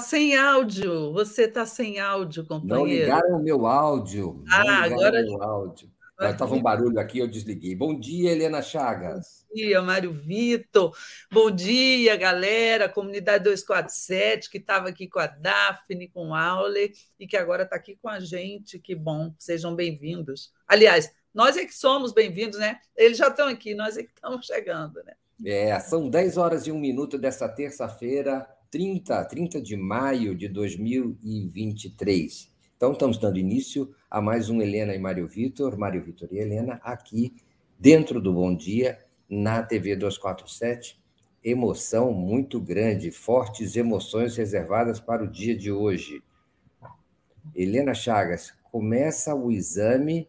Sem áudio, você está sem áudio, companheiro. Não ligaram o meu áudio. Ah, agora. O áudio. Estava um barulho aqui, eu desliguei. Bom dia, Helena Chagas. Bom dia, Mário Vitor. Bom dia, galera, comunidade 247, que estava aqui com a Daphne, com o Aule, e que agora está aqui com a gente. Que bom, sejam bem-vindos. Aliás, nós é que somos bem-vindos, né? Eles já estão aqui, nós é que estamos chegando, né? É, são 10 horas e um minuto dessa terça-feira, 30, 30 de maio de 2023. Então, estamos dando início a mais um Helena e Mário Vitor, Mário Vitor e Helena, aqui dentro do Bom Dia, na TV 247. Emoção muito grande, fortes emoções reservadas para o dia de hoje. Helena Chagas, começa o exame,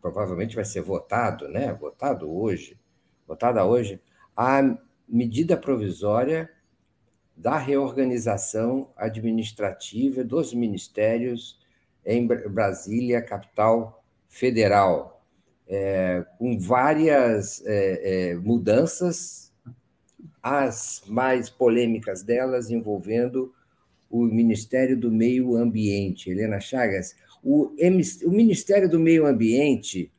provavelmente vai ser votado, né? Votado hoje, votada hoje, a medida provisória da reorganização administrativa dos ministérios em Brasília, capital federal, é, com várias é, é, mudanças, as mais polêmicas delas envolvendo o Ministério do Meio Ambiente. Helena Chagas, o, o Ministério do Meio Ambiente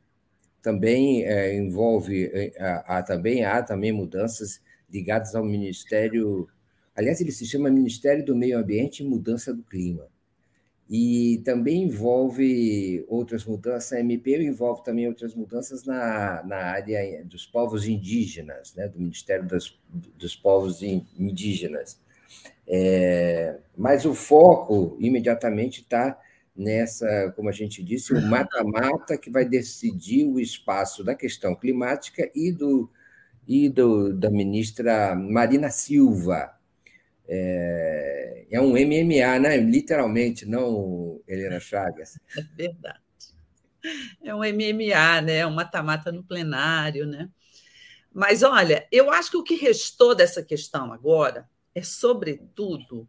também é, envolve, é, há, também há também mudanças ligadas ao Ministério Aliás, ele se chama Ministério do Meio Ambiente e Mudança do Clima. E também envolve outras mudanças, a MP envolve também outras mudanças na, na área dos povos indígenas, né? do Ministério das, dos Povos Indígenas. É, mas o foco imediatamente está nessa, como a gente disse, o mata-mata que vai decidir o espaço da questão climática e, do, e do, da ministra Marina Silva, é, é um MMA, né? literalmente, não, Helena Chagas? É verdade. É um MMA, né? um mata-mata no plenário. Né? Mas, olha, eu acho que o que restou dessa questão agora é, sobretudo,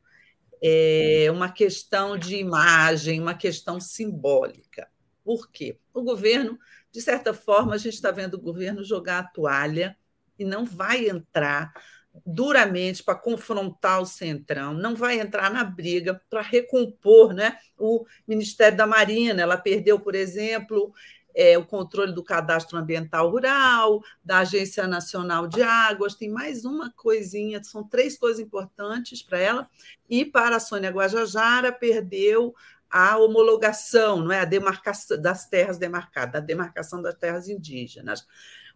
é uma questão de imagem, uma questão simbólica. Por quê? O governo, de certa forma, a gente está vendo o governo jogar a toalha e não vai entrar duramente para confrontar o Centrão, não vai entrar na briga para recompor né, o Ministério da Marina. Ela perdeu, por exemplo, é, o controle do cadastro ambiental rural, da Agência Nacional de Águas, tem mais uma coisinha, são três coisas importantes para ela, e para a Sônia Guajajara perdeu a homologação, não é? a demarcação das terras demarcadas, a demarcação das terras indígenas.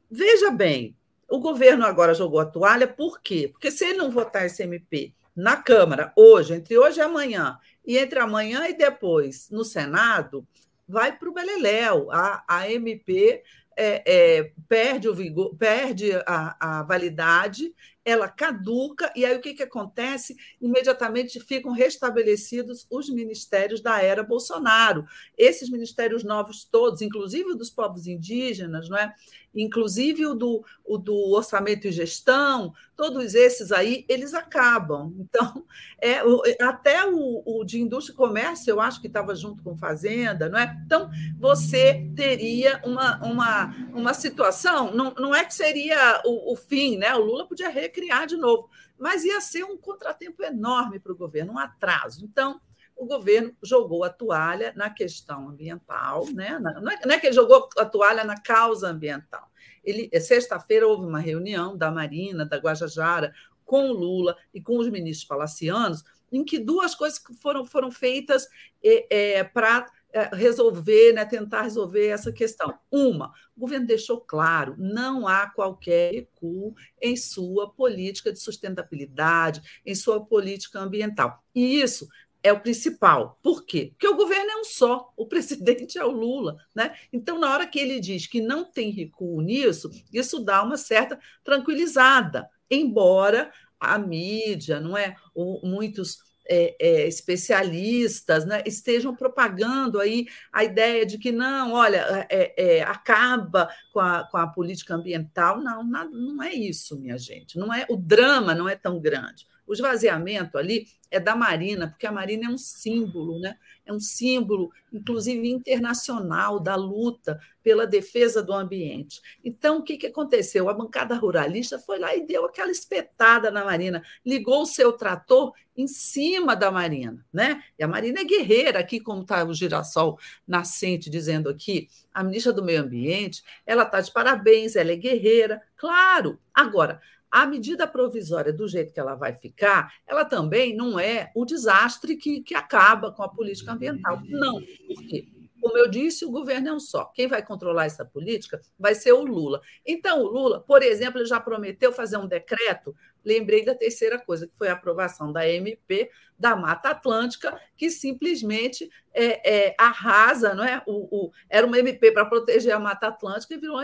Veja bem, o governo agora jogou a toalha, por quê? Porque se ele não votar esse MP na Câmara hoje, entre hoje e amanhã, e entre amanhã e depois no Senado, vai para o Beleléu. A, a MP é, é, perde o vigor, perde a, a validade ela caduca, e aí o que, que acontece? Imediatamente ficam restabelecidos os ministérios da era Bolsonaro. Esses ministérios novos todos, inclusive dos povos indígenas, não é? inclusive o do, o do orçamento e gestão, todos esses aí, eles acabam. Então, é, até o, o de indústria e comércio, eu acho que estava junto com fazenda, não é? Então, você teria uma, uma, uma situação, não, não é que seria o, o fim, né? O Lula podia recriar de novo, mas ia ser um contratempo enorme para o governo, um atraso. Então, o governo jogou a toalha na questão ambiental, né? não, é, não é que ele jogou a toalha na causa ambiental. Ele, sexta-feira houve uma reunião da Marina, da Guajajara, com o Lula e com os ministros palacianos, em que duas coisas foram, foram feitas é, é, para é, resolver, né, tentar resolver essa questão. Uma, o governo deixou claro, não há qualquer recuo em sua política de sustentabilidade, em sua política ambiental. E isso é o principal. Por quê? Porque o governo é um só, o presidente é o Lula. Né? Então, na hora que ele diz que não tem recuo nisso, isso dá uma certa tranquilizada, embora a mídia, não é? Ou muitos é, é, especialistas né, estejam propagando aí a ideia de que não, olha, é, é, acaba com a, com a política ambiental. Não, não, não é isso, minha gente. Não é o drama não é tão grande. O esvaziamento ali é da Marina, porque a Marina é um símbolo, né? é um símbolo, inclusive internacional, da luta pela defesa do ambiente. Então, o que, que aconteceu? A bancada ruralista foi lá e deu aquela espetada na Marina, ligou o seu trator em cima da Marina. Né? E a Marina é guerreira, aqui como está o girassol nascente dizendo aqui, a ministra do Meio Ambiente, ela está de parabéns, ela é guerreira, claro. Agora, a medida provisória, do jeito que ela vai ficar, ela também não é o desastre que, que acaba com a política ambiental. Não. Por quê? Como eu disse, o governo é um só. Quem vai controlar essa política vai ser o Lula. Então, o Lula, por exemplo, ele já prometeu fazer um decreto. Lembrei da terceira coisa, que foi a aprovação da MP da Mata Atlântica, que simplesmente é, é, arrasa, não é? O, o, era uma MP para proteger a Mata Atlântica e virou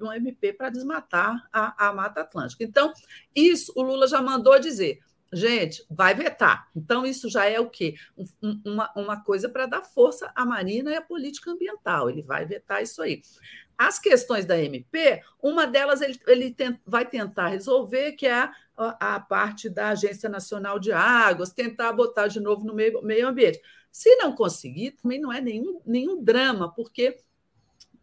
um MP para desmatar a, a Mata Atlântica. Então, isso o Lula já mandou dizer Gente, vai vetar. Então, isso já é o quê? Uma, uma coisa para dar força à Marina e à política ambiental. Ele vai vetar isso aí. As questões da MP, uma delas ele, ele vai tentar resolver, que é a, parte da Agência Nacional de Águas, tentar botar de novo no meio, meio ambiente. Se não conseguir, também não é nenhum, nenhum drama, porque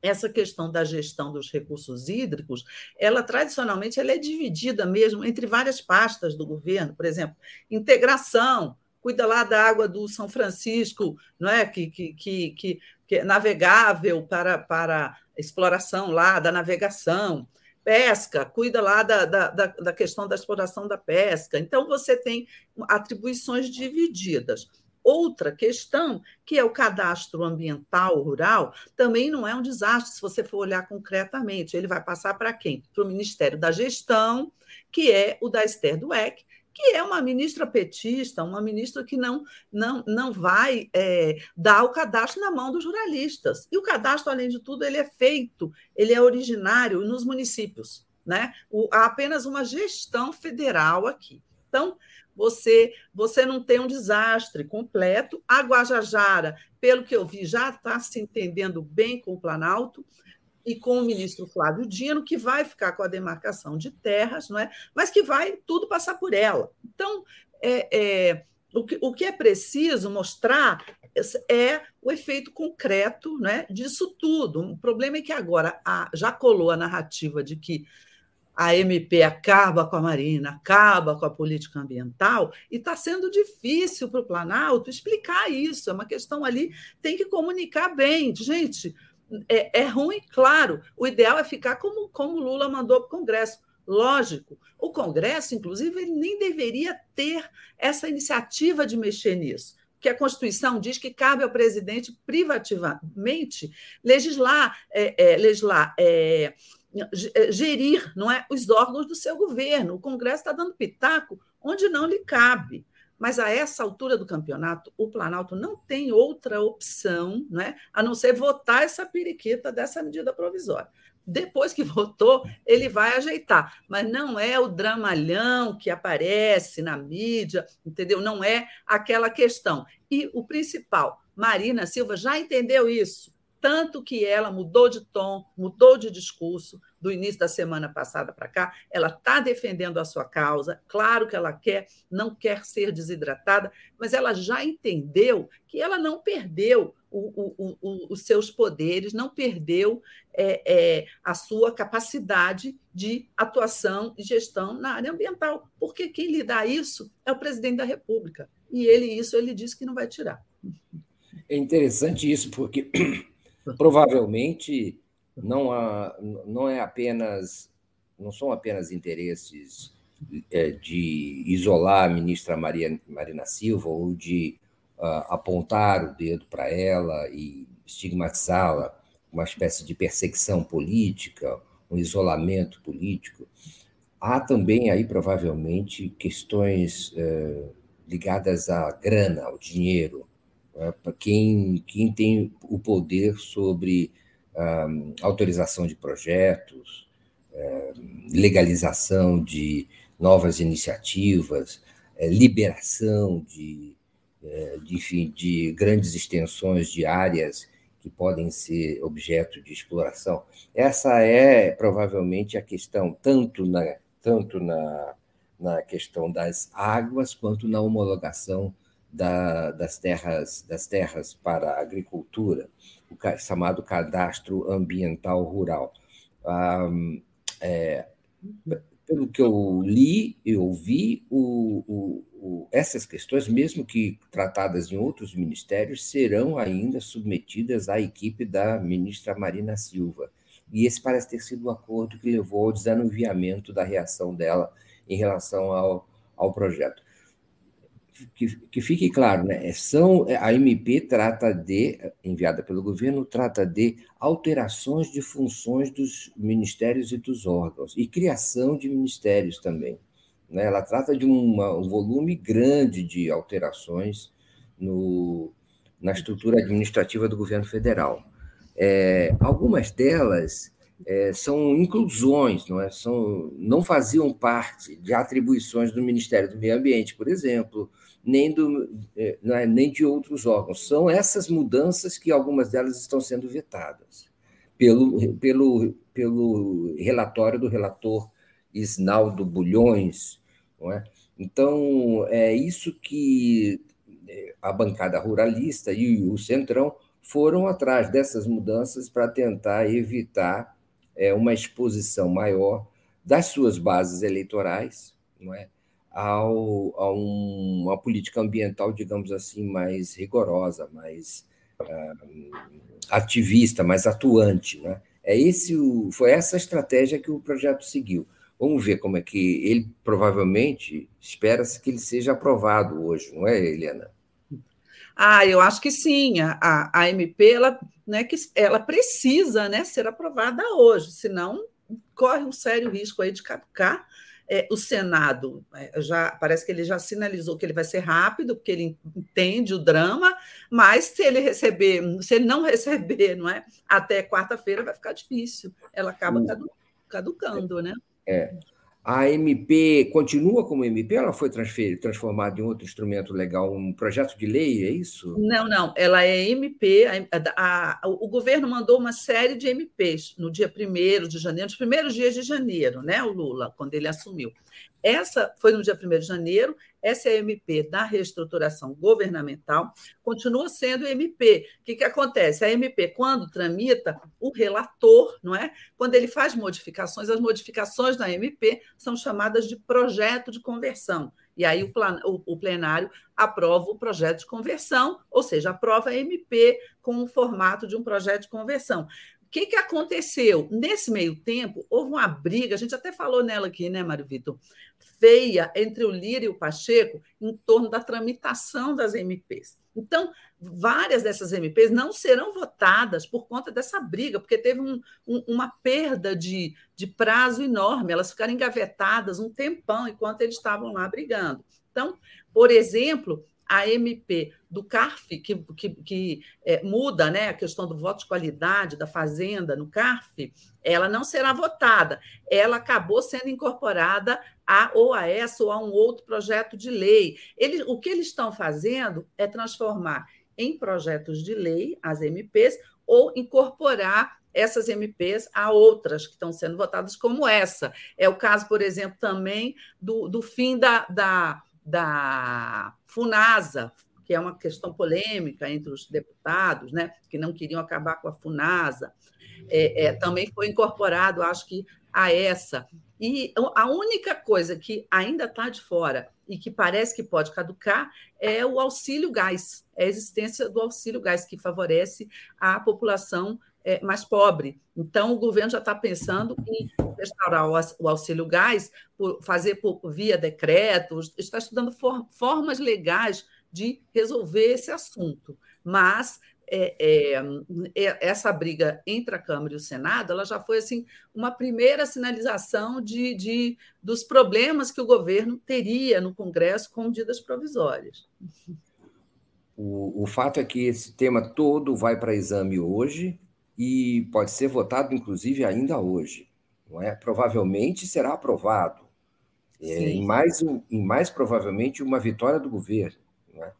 essa questão da gestão dos recursos hídricos, ela tradicionalmente ela é dividida mesmo entre várias pastas do governo, por exemplo, integração, cuida lá da água do São Francisco, não é que, que, que, que, que é navegável para, para exploração lá da navegação, pesca, cuida lá da, da, da questão da exploração da pesca. Então, você tem atribuições divididas. Outra questão, que é o cadastro ambiental rural, também não é um desastre se você for olhar concretamente. Ele vai passar para quem? Para o Ministério da Gestão, que é o da Esther Dweck, que é uma ministra petista, uma ministra que não, não, não vai é, dar o cadastro na mão dos jornalistas. E o cadastro, além de tudo, ele é feito, ele é originário nos municípios. Né? O, há apenas uma gestão federal aqui. Então, você, você não tem um desastre completo. A Guajajara, pelo que eu vi, já está se entendendo bem com o Planalto e com o ministro Flávio Dino, que vai ficar com a demarcação de terras, não é? mas que vai tudo passar por ela. Então, é, é, o, que, o que é preciso mostrar é o efeito concreto né, disso tudo. O problema é que agora a, já colou a narrativa de que a MP acaba com a Marina, acaba com a política ambiental, e está sendo difícil para o Planalto explicar isso. É uma questão ali, tem que comunicar bem. Gente, é, é ruim, claro. O ideal é ficar como, como Lula mandou para o Congresso. Lógico, o Congresso, inclusive, ele nem deveria ter essa iniciativa de mexer nisso que a Constituição diz que cabe ao presidente privativamente legislar, é, é, legislar é, eh, gerir não é, os órgãos do seu governo. O Congresso está dando pitaco onde não lhe cabe. Mas a essa altura do campeonato, o Planalto não tem outra opção né, a não ser votar essa periquita dessa medida provisória. Depois que votou, ele vai ajeitar. Mas não é o dramalhão que aparece na mídia, entendeu? Não é aquela questão. E o principal, Marina Silva já entendeu isso tanto que ela mudou de tom, mudou de discurso do início da semana passada para cá. Ela está defendendo a sua causa, claro que ela quer, não quer ser desidratada, mas ela já entendeu que ela não perdeu o, o, o, os seus poderes, não perdeu é, é, a sua capacidade de atuação e gestão na área ambiental, porque quem lhe dá isso é o presidente da República. E ele, isso, ele disse que não vai tirar. É interessante isso, porque Provavelmente não, há, não é apenas não são apenas interesses é, de isolar a ministra Maria, Marina Silva ou de uh, apontar o dedo para ela e estigmatizá-la, uma espécie de perseguição política, um isolamento político. Há também aí, provavelmente, questões uh, ligadas à grana, ao dinheiro, é, para quem, quem tem o poder sobre autorização de projetos, é, legalização de novas iniciativas, é, liberação de, é, de, enfim, de grandes extensões de áreas que podem ser objeto de exploração. Essa é provavelmente a questão, tanto na, tanto na, na questão das águas quanto na homologação da, das, terras, das terras para a agricultura, o chamado cadastro ambiental rural. Ah, é, pelo que eu li e ouvi, o, o, o, essas questões, mesmo que tratadas em outros ministérios, serão ainda submetidas à equipe da ministra Marina Silva. E esse parece ter sido o acordo que levou ao desanuviamento da reação dela em relação ao, ao projeto que, que fique claro, né? É, são, a MP trata de, enviada pelo governo, trata de alterações de funções dos ministérios e dos órgãos, e criação de ministérios também. Né? Ela trata de uma, um volume grande de alterações no, na estrutura administrativa do governo federal. É, algumas delas é, são inclusões, não, é? são, não faziam parte de atribuições do Ministério do Meio Ambiente, por exemplo, nem, do, é, é, nem de outros órgãos. São essas mudanças que algumas delas estão sendo vetadas pelo, pelo, pelo relatório do relator Isnaldo Bulhões. Não é? Então, é isso que é, a bancada ruralista e o Centrão foram atrás dessas mudanças para tentar evitar é, uma exposição maior das suas bases eleitorais, não é? Ao, a um, uma política ambiental, digamos assim, mais rigorosa, mais uh, ativista, mais atuante. Né? É esse o, foi essa estratégia que o projeto seguiu. Vamos ver como é que ele provavelmente espera-se que ele seja aprovado hoje, não é, Helena? Ah, eu acho que sim. A, a, a MP ela, né, que ela precisa né, ser aprovada hoje, senão corre um sério risco aí de caducar é, o Senado é, já parece que ele já sinalizou que ele vai ser rápido, porque ele entende o drama, mas se ele receber, se ele não receber, não é, até quarta-feira vai ficar difícil. Ela acaba caducando, né? É. A MP continua como MP? Ela foi transformada em outro instrumento legal, um projeto de lei, é isso? Não, não. Ela é MP. A, a, o governo mandou uma série de MPs no dia 1 de janeiro, nos primeiros dias de janeiro, né? O Lula, quando ele assumiu. Essa foi no dia 1 de janeiro, essa MP da reestruturação governamental, continua sendo MP. O que, que acontece? A MP, quando tramita, o relator, não é? Quando ele faz modificações, as modificações da MP são chamadas de projeto de conversão. E aí o, plan, o, o, plenário aprova o projeto de conversão, ou seja, aprova a MP com o formato de um projeto de conversão. Que, que aconteceu? Nesse meio tempo, houve uma briga, a gente até falou nela aqui, né, Mário Vitor? Feia entre o Lira e o Pacheco em torno da tramitação das MPs. Então, várias dessas MPs não serão votadas por conta dessa briga, porque teve um, um, uma perda de, de prazo enorme, elas ficaram engavetadas um tempão enquanto eles estavam lá brigando. Então, por exemplo, a MP do CARF, que, que, que é, muda né, a questão do voto de qualidade da fazenda no CARF, ela não será votada. Ela acabou sendo incorporada a ou a essa ou a um outro projeto de lei. Eles, o que eles estão fazendo é transformar em projetos de lei as MPs ou incorporar essas MPs a outras que estão sendo votadas, como essa. É o caso, por exemplo, também do, do fim da, da da FUNASA, que é uma questão polêmica entre os deputados, né, que não queriam acabar com a FUNASA. É, é, também foi incorporado, acho que, a essa. E a única coisa que ainda está de fora e que parece que pode caducar é o auxílio gás, é a existência do auxílio gás, que favorece a população é, mais pobre. Então, o governo já está pensando em restaurar o auxílio gás, por, fazer por, via decretos, está estudando for, formas legais de resolver esse assunto. Mas é, é, é, essa briga entre a Câmara e o Senado, ela já foi assim uma primeira sinalização de, de, dos problemas que o governo teria no Congresso com medidas provisórias. O, o fato é que esse tema todo vai para exame hoje, e pode ser votado, inclusive, ainda hoje. Não é? Provavelmente será aprovado. É, em, mais, em mais provavelmente uma vitória do governo. Né?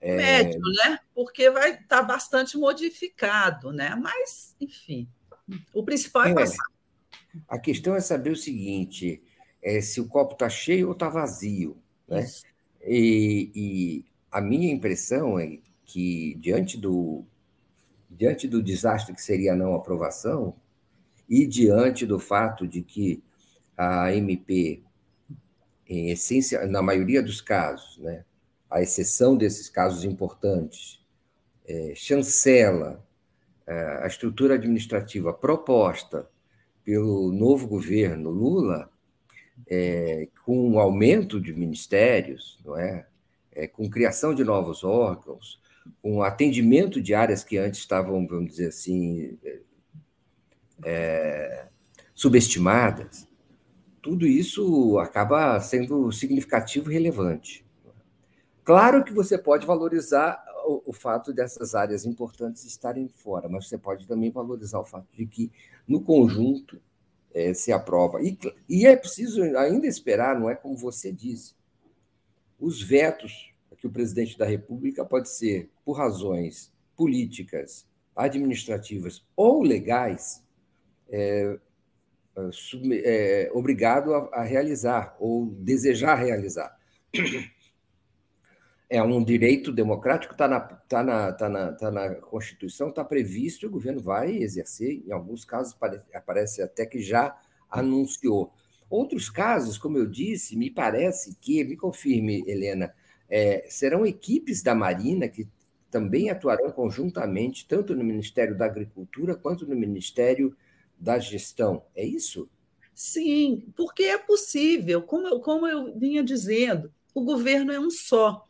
É... Médio, né? Porque vai estar bastante modificado, né? Mas, enfim, o principal é, é passar. A questão é saber o seguinte: é se o copo está cheio ou está vazio. Né? E, e, a minha impressão é que, diante do, diante do desastre que seria a não aprovação, e diante do fato de que a MP, em essência, na maioria dos casos, né, à exceção desses casos importantes, é, chancela é, a estrutura administrativa proposta pelo novo governo Lula, é, com um aumento de ministérios, não é? é? com criação de novos órgãos, com atendimento de áreas que antes estavam, vamos dizer assim, é, subestimadas, tudo isso acaba sendo significativo e relevante. Claro que você pode valorizar o, o, fato dessas áreas importantes estarem fora, mas você pode também valorizar o fato de que, no conjunto, é, se aprova. E, e é preciso ainda esperar, não é como você disse, os vetos que o presidente da República pode ser, por razões políticas, administrativas ou legais, é, é, obrigado a, a, realizar ou desejar realizar. É um direito democrático, está na, tá na, tá na, tá na Constituição, está previsto e o governo vai exercer. Em alguns casos, aparece até que já anunciou. Outros casos, como eu disse, me parece que, me confirme, Helena, é, serão equipes da Marina que também atuarão conjuntamente, tanto no Ministério da Agricultura quanto no Ministério da Gestão. É isso? Sim, porque é possível, como eu, como eu vinha dizendo, o governo é um só.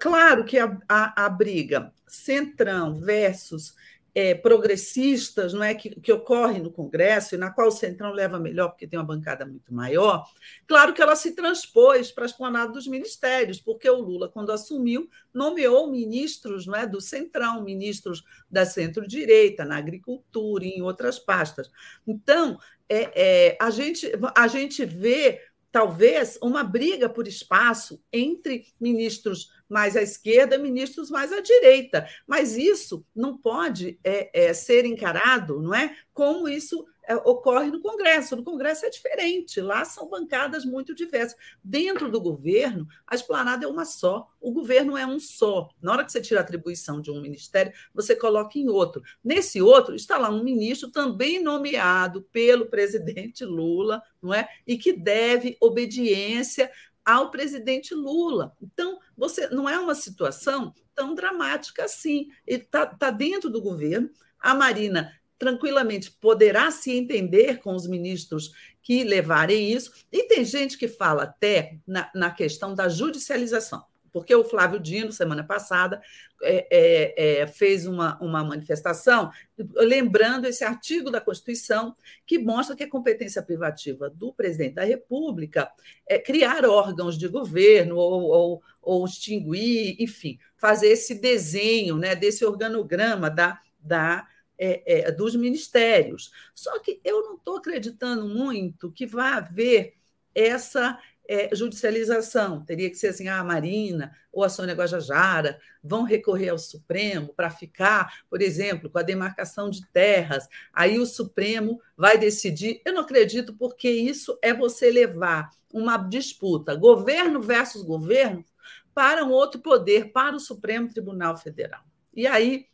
Claro que a, a, a briga centrão versus é, progressistas não é que, que ocorre no Congresso e na qual o Centrão leva melhor porque tem uma bancada muito maior, claro que ela se transpôs para a esplanada dos ministérios, porque o Lula, quando assumiu, nomeou ministros não é, do Centrão, ministros da centro-direita, na agricultura e em outras pastas. Então, é, é, a, gente, a gente vê talvez uma briga por espaço entre ministros mais à esquerda, ministros mais à direita. Mas isso não pode é, é, ser encarado, não é, como isso ocorre no Congresso. No Congresso é diferente, lá são bancadas muito diversas. Dentro do governo, a esplanada é uma só, o governo é um só. Na hora que você tira a atribuição de um ministério, você coloca em outro. Nesse outro está lá um ministro também nomeado pelo presidente Lula, não é? E que deve obediência ao presidente Lula. Então, você não é uma situação tão dramática assim. Ele está tá dentro do governo. A Marina tranquilamente poderá se entender com os ministros que levarem isso. E tem gente que fala até na, na questão da judicialização, porque o Flávio Dino, semana passada, é, é, é, fez uma, uma manifestação lembrando esse artigo da Constituição que mostra que a competência privativa do presidente da República é criar órgãos de governo ou, ou, ou extinguir, enfim, fazer esse desenho né, desse organograma da, da é, é, dos ministérios. Só que eu não estou acreditando muito que vá haver essa é, judicialização. Teria que ser assim: ah, a Marina ou a Sônia Guajajara vão recorrer ao Supremo para ficar, por exemplo, com a demarcação de terras. Aí o Supremo vai decidir. Eu não acredito, porque isso é você levar uma disputa, governo versus governo, para um outro poder, para o Supremo Tribunal Federal. E aí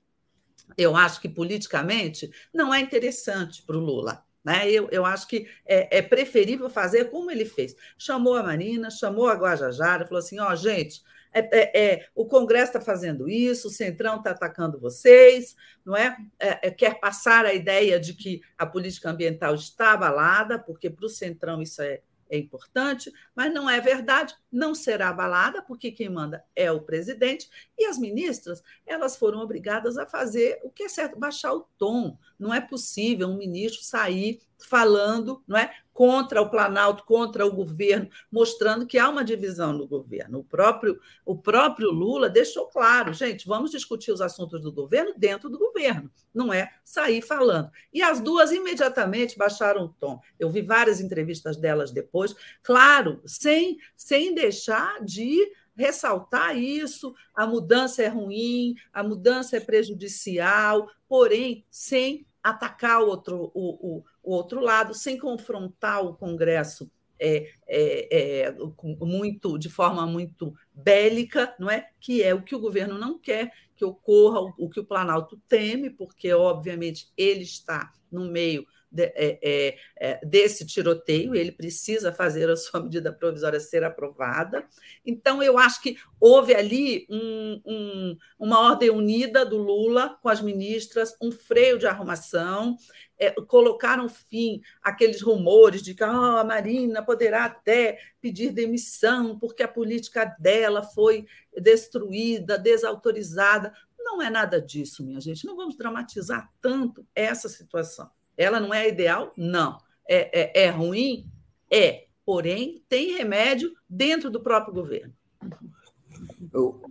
eu acho que politicamente não é interessante para o Lula. Né? Eu, eu acho que é, é, preferível fazer como ele fez. Chamou a Marina, chamou a Guajajara, falou assim: ó, oh, gente, é, é, é, o Congresso está fazendo isso, o Centrão está atacando vocês, não é? é? é? Quer passar a ideia de que a política ambiental está abalada, porque para o Centrão isso é, é importante, mas não é verdade, não será abalada, porque quem manda é o presidente, e as ministras, elas foram obrigadas a fazer o que é certo, baixar o tom. Não é possível um ministro sair falando não é, contra o Planalto, contra o governo, mostrando que há uma divisão no governo. O próprio, o próprio Lula deixou claro, gente, vamos discutir os assuntos do governo dentro do governo, não é sair falando. E as duas imediatamente baixaram o tom. Eu vi várias entrevistas delas depois, claro, sem, sem deixar de ressaltar isso, a mudança é ruim, a mudança é prejudicial, porém sem atacar o outro, o, o, o outro lado, sem confrontar o Congresso é, é, é, muito de forma muito bélica, não é? Que é o que o governo não quer que ocorra, o, o que o Planalto teme, porque obviamente ele está no meio de, é, é, é, desse tiroteio, ele precisa fazer a sua medida provisória ser aprovada. Então, eu acho que houve ali um, um, uma ordem unida do Lula com as ministras, um freio de arrumação, é, colocaram fim àqueles rumores de que oh, a Marina poderá até pedir demissão porque a política dela foi destruída, desautorizada. Não é nada disso, minha gente. Não vamos dramatizar tanto essa situação. Ela não é ideal? Não. É, é, é ruim? É. Porém, tem remédio dentro do próprio governo.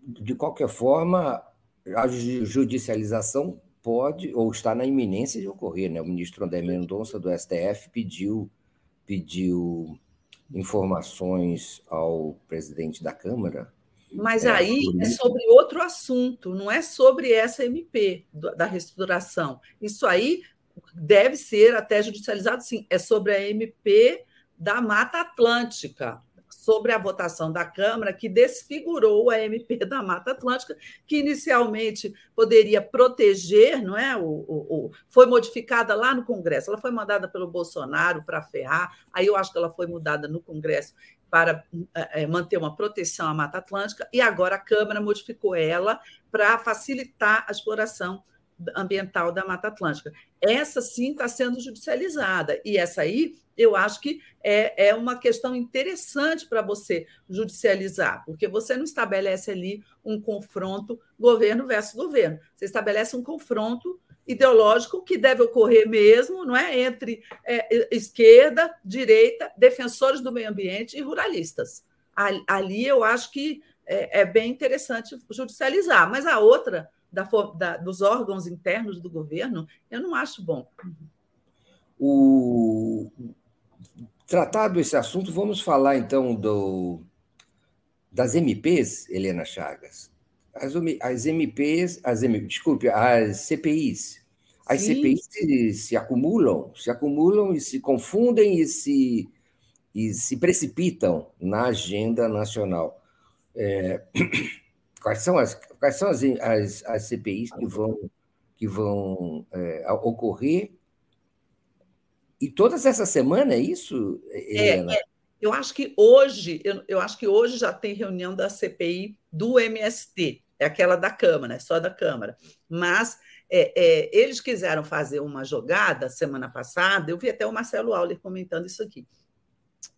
De qualquer forma, a judicialização pode ou está na iminência de ocorrer. Né? O ministro André Mendonça, do STF, pediu, pediu informações ao presidente da Câmara. Mas é, aí é sobre outro assunto, não é sobre essa MP da reestruturação. Isso aí deve ser até judicializado, sim. É sobre a MP da Mata Atlântica, sobre a votação da Câmara que desfigurou a MP da Mata Atlântica, que inicialmente poderia proteger, não é? O, o, o, foi modificada lá no Congresso. Ela foi mandada pelo Bolsonaro para ferrar. Aí eu acho que ela foi mudada no Congresso para é, manter uma proteção à Mata Atlântica, e agora a Câmara modificou ela para facilitar a exploração ambiental da Mata Atlântica. Essa sim está sendo judicializada, e essa aí eu acho que é, é uma questão interessante para você judicializar, porque você não estabelece ali um confronto governo versus governo, você estabelece um confronto ideológico que deve ocorrer mesmo, não é, entre é, esquerda, direita, defensores do meio ambiente e ruralistas. Ali eu acho que é, é bem interessante judicializar, mas a outra da, da, dos órgãos internos do governo, eu não acho bom. O... Tratado esse assunto, vamos falar então do, das MPs, Helena Chagas. As, as MPs, as, desculpe, as CPIs. As Sim. CPIs se, se, acumulam, se acumulam e se confundem e se, e se precipitam na agenda nacional. É, quais são as, quais são as, as, as CPIs que vão, que vão é, ocorrer? E todas essa semana é isso, Helena? É, é. Eu acho que hoje, eu, eu acho que hoje já tem reunião da CPI do MST, é aquela da Câmara, é só da Câmara. Mas é, é, eles quiseram fazer uma jogada semana passada, eu vi até o Marcelo Auler comentando isso aqui,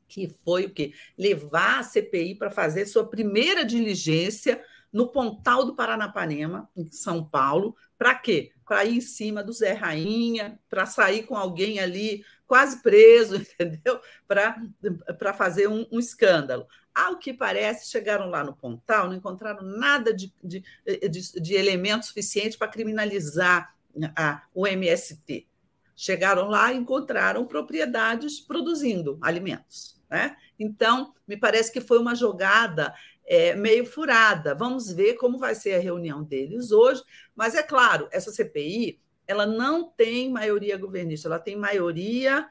que foi o quê? Levar a CPI para fazer sua primeira diligência no Pontal do Paranapanema, em São Paulo. Para quê? Para ir em cima do Zé Rainha, para sair com alguém ali quase preso, entendeu? Para fazer um, um, escândalo. Ao que parece, chegaram lá no Pontal, não encontraram nada de, de, de, de elemento suficiente para criminalizar a, o MST. Chegaram lá e encontraram propriedades produzindo alimentos. Né? Então, me parece que foi uma jogada é, meio furada. Vamos ver como vai ser a reunião deles hoje. Mas é claro, essa CPI ela não tem maioria governista, ela tem maioria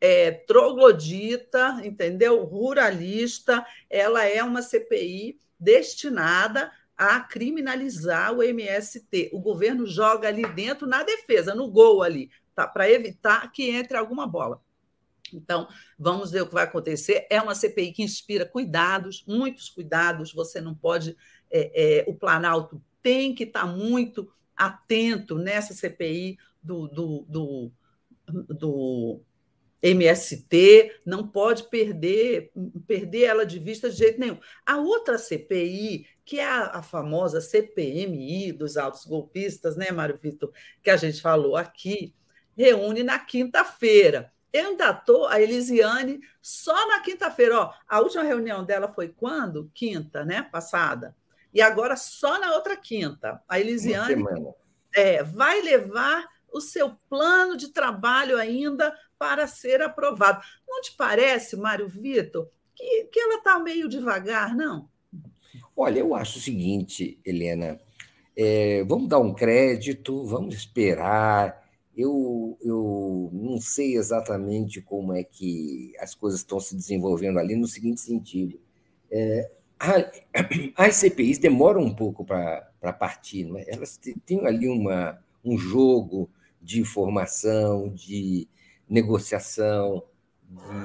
é, troglodita, entendeu? Ruralista. Ela é uma CPI destinada a criminalizar o MST. O governo joga ali dentro na defesa, no gol ali, tá? para evitar que entre alguma bola. Então, vamos ver o que vai acontecer. É uma CPI que inspira cuidados, muitos cuidados. Você não pode. É, é, o Planalto tem que estar muito atento nessa CPI do, do, do, do MST, não pode perder, perder ela de vista de jeito nenhum. A outra CPI, que é a, a famosa CPMI dos altos golpistas, né, Mário Vitor, que a gente falou aqui, reúne na quinta-feira. Eu ainda estou, a Elisiane, só na quinta-feira. Ó, a última reunião dela foi quando? Quinta, né? Passada. E agora só na outra quinta. A Elisiane é, vai levar o seu plano de trabalho ainda para ser aprovado. Não te parece, Mário Vitor, que, que ela está meio devagar, não? Olha, eu acho o seguinte, Helena. É, vamos dar um crédito, vamos esperar eu, eu não sei exatamente como é que as coisas estão se desenvolvendo ali, no seguinte sentido. É, as CPIs demoram um pouco para partir, não é? elas têm ali uma, um jogo de informação, de negociação,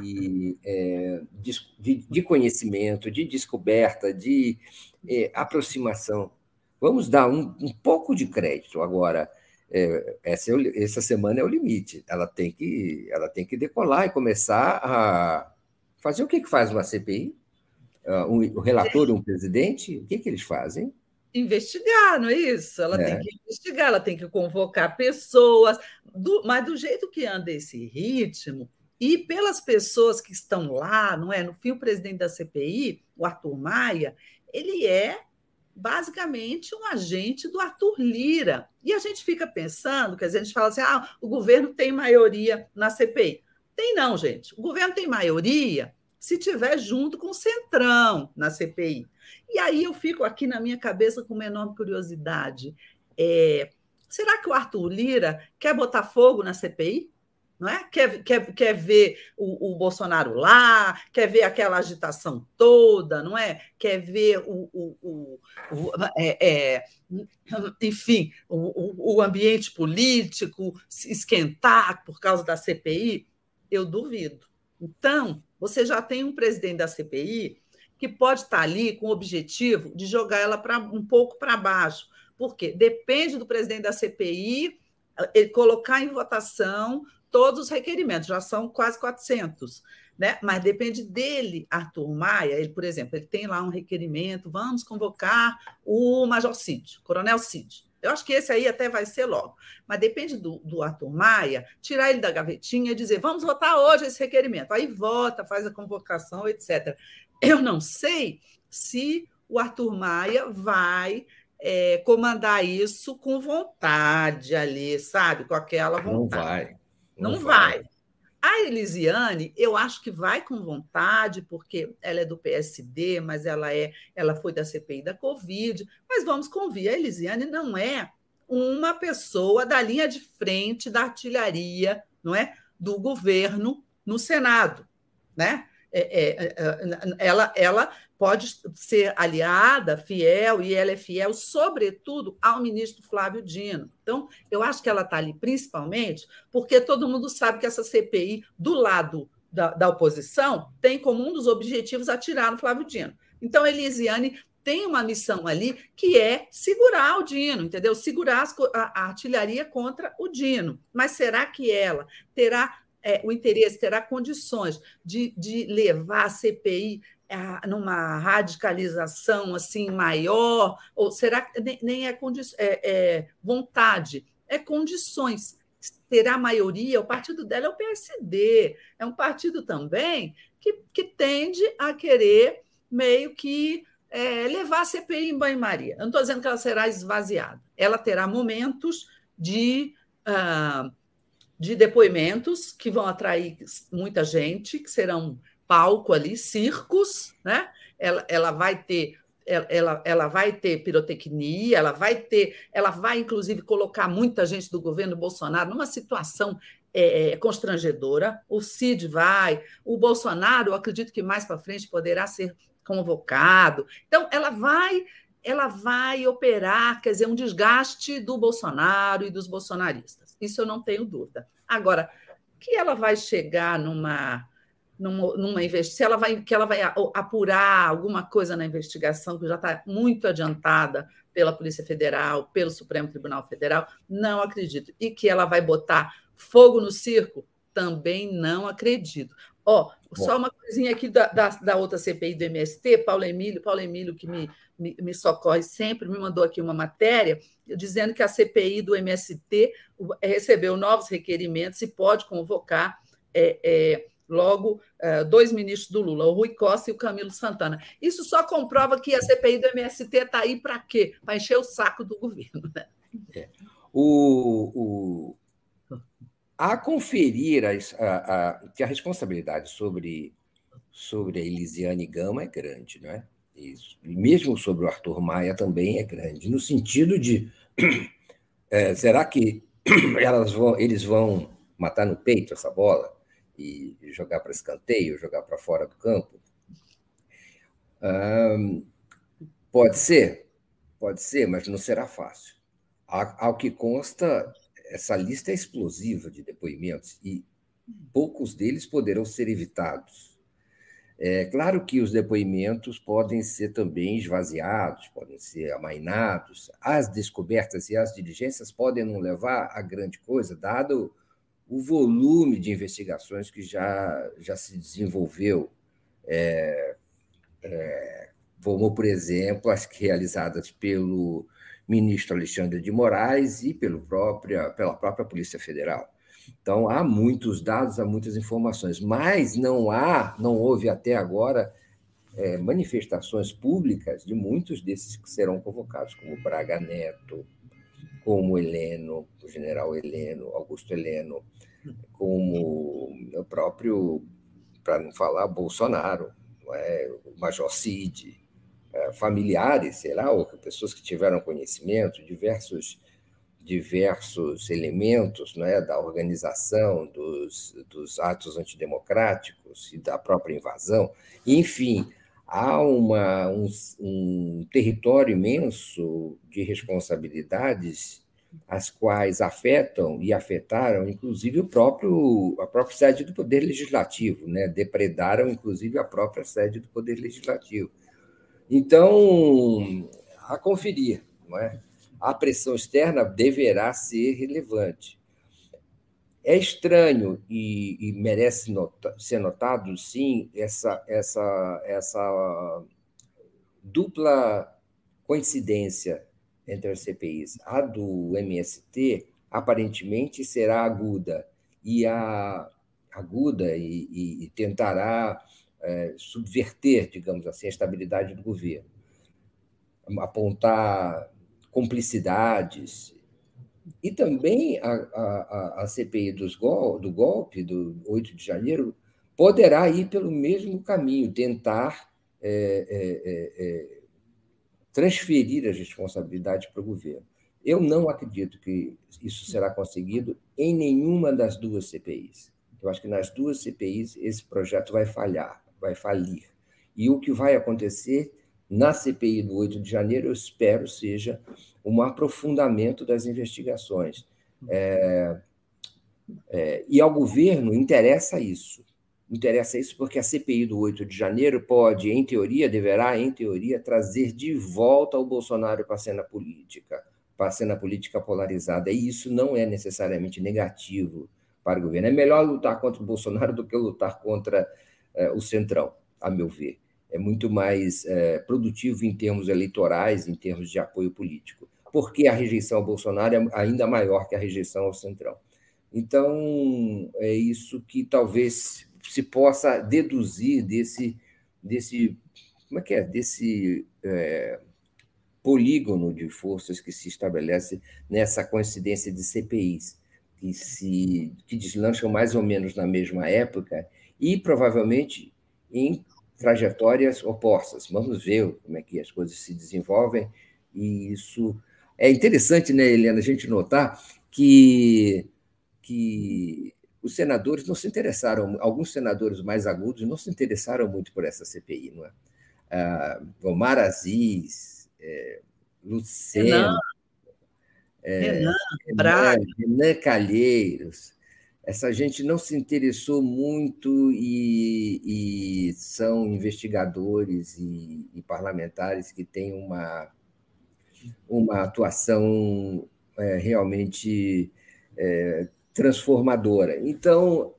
de, é, de, de, conhecimento, de descoberta, de é, aproximação. Vamos dar um, um pouco de crédito agora. É, essa, é essa semana é o limite. Ela tem que, ela tem que decolar e começar a fazer o que, que faz uma CPI? Ah, um, um relator e um presidente? O que, que eles fazem? investigar, não é isso? Ela é. tem que investigar, ela tem que convocar pessoas, do, mas do jeito que anda esse ritmo, e pelas pessoas que estão lá, não é? No fim, o presidente da CPI, o Arthur Maia, ele é basicamente um agente do Arthur Lira. E a gente fica pensando, quer dizer, a gente fala assim: ah, o governo tem maioria na CPI. Tem não, gente. O governo tem maioria se tiver junto com o Centrão na CPI. E aí eu fico aqui na minha cabeça com uma enorme curiosidade. É, será que o Arthur Lira quer botar fogo na CPI? Não é? Quer, quer, quer ver o, o, Bolsonaro lá, quer ver aquela agitação toda, não é? Quer ver o, o, o, o é, é, enfim, o, o ambiente político se esquentar por causa da CPI? Eu duvido. Então, você já tem um presidente da CPI que pode estar ali com o objetivo de jogar ela para um pouco para baixo. Por quê? Depende do presidente da CPI ele colocar em votação todos os requerimentos, já são quase 400, né? Mas depende dele, Arthur Maia, ele, por exemplo, ele tem lá um requerimento, vamos convocar o Major Cid, Coronel Cid. Eu acho que esse aí até vai ser logo. Mas depende do, do Arthur Maia, tirar ele da gavetinha e dizer, vamos votar hoje esse requerimento. Aí vota, faz a convocação, etc. Eu não sei se o Arthur Maia vai é, comandar isso com vontade ali, sabe? Com aquela vontade. Não vai. Não, não vai. vai. A Elisiane, eu acho que vai com vontade, porque ela é do PSD, mas ela é, ela foi da CPI da Covid. Mas vamos convir, a Elisiane não é uma pessoa da linha de frente da artilharia, não é, do governo no Senado, né? É, é, é, ela, ela pode ser aliada, fiel, e ela é fiel, sobretudo, ao ministro Flávio Dino. Então, eu acho que ela está ali principalmente porque todo mundo sabe que essa CPI, do lado da, da oposição, tem como um dos objetivos atirar no Flávio Dino. Então, Elisiane tem uma missão ali que é segurar o Dino, entendeu? Segurar a artilharia contra o Dino. Mas será que ela terá é, o interesse terá condições de, de levar a CPI a, numa radicalização assim maior? Ou será que nem, nem é, é, é, vontade, é condições? Terá maioria, o partido dela é o PSD, é um partido também que, que tende a querer meio que é, levar a CPI em banho-maria. Eu não estou dizendo que ela será esvaziada, ela terá momentos de. Uh, de depoimentos que vão atrair muita gente, que serão palco ali, circos, né? Ela, ela vai ter ela, ela vai ter pirotecnia, ela vai ter, ela vai inclusive colocar muita gente do governo Bolsonaro numa situação é, é constrangedora. O Cid vai, o Bolsonaro, acredito que mais para frente poderá ser convocado. Então, ela vai, ela vai operar, quer dizer, um desgaste do Bolsonaro e dos bolsonaristas. Isso eu não tenho dúvida. Agora, que ela vai chegar numa numa, numa se ela vai que ela vai apurar alguma coisa na investigação que já está muito adiantada pela Polícia Federal, pelo Supremo Tribunal Federal, não acredito. E que ela vai botar fogo no circo, também não acredito. Ó, oh, só uma coisinha aqui da, da, da, outra CPI do MST, Paulo Emílio, Paulo Emílio que me, me, me, socorre sempre, me mandou aqui uma matéria dizendo que a CPI do MST recebeu novos requerimentos e pode convocar é, é, logo é, dois ministros do Lula, o Rui Costa e o Camilo Santana. Isso só comprova que a CPI do MST está aí para quê? Para encher o saco do governo. Né? É. O, o, a conferir a, a, a, que a responsabilidade sobre, sobre a Elisiane Gama é grande, não é? Isso. E mesmo sobre o Arthur Maia também é grande, no sentido de é, será que elas vão, eles vão matar no peito essa bola e jogar para escanteio, jogar para fora do campo? pode ser, pode ser, mas não será fácil. Ao que consta, essa lista é explosiva de depoimentos e poucos deles poderão ser evitados. É claro que os depoimentos podem ser também esvaziados, podem ser amainados. As descobertas e as diligências podem não levar a grande coisa, dado o volume de investigações que já, já se desenvolveu. É, é, como, por exemplo, as realizadas pelo ministro Alexandre de Moraes e pelo própria, pela própria Polícia Federal. Então, há muitos dados, há muitas informações, mas não há, não houve até agora é, manifestações públicas de muitos desses que serão convocados, como Braga Neto, como Heleno, o general Heleno, Augusto Heleno, como o próprio, para não falar, Bolsonaro, é, o Major Cid, familiares, sei lá, ou pessoas que tiveram conhecimento, diversos diversos elementos né, da organização dos, dos atos antidemocráticos e da própria invasão. Enfim, há uma, um, um território imenso de responsabilidades as quais afetam e afetaram, inclusive, o próprio, a própria sede do Poder Legislativo, né? depredaram, inclusive, a própria sede do Poder Legislativo. Então, a conferir, não é? a pressão externa deverá ser relevante. É estranho e, e merece nota, ser notado, sim, essa, essa, essa dupla coincidência entre as CPIs. A do MST aparentemente será aguda e a aguda e, e, e tentará é, subverter, digamos assim, a estabilidade do governo, apontar cumplicidades. E também a, a, a CPI dos gol, do golpe, do 8 de janeiro, poderá ir pelo mesmo caminho, tentar é, é, é, é transferir as responsabilidades para o governo. Eu não acredito que isso será conseguido em nenhuma das duas CPIs. Eu acho que nas duas CPIs esse projeto vai falhar, vai falir. E o que vai acontecer na CPI do 8 de janeiro, eu espero seja um aprofundamento das investigações. É, é, e ao governo interessa isso. Interessa isso porque a CPI do 8 de janeiro pode, em teoria, deverá, em teoria, trazer de volta o Bolsonaro para a cena política, para a cena política polarizada. E isso não é necessariamente negativo para o governo. É melhor lutar contra o Bolsonaro do que lutar contra é, o Centrão, a meu ver é muito mais é, produtivo em termos eleitorais, em termos de apoio político, porque a rejeição ao Bolsonaro é ainda maior que a rejeição ao Centrão. Então, é isso que talvez se possa deduzir desse, desse como é que é, desse é, polígono de forças que se estabelece nessa coincidência de CPIs, que se que deslancham mais ou menos na mesma época e provavelmente em trajetórias opostas. Vamos ver como é que as coisas se desenvolvem e isso é interessante, né, Helena, a gente notar que que os senadores não se interessaram, alguns senadores mais agudos não se interessaram muito por essa CPI, não é? Ah, Omar Aziz, é, Lucena, Renan, é, Renan, Renan, Renan Calheiros, essa gente não se interessou muito e, e são investigadores e, e, parlamentares que têm uma, uma atuação é, realmente é, transformadora. Então,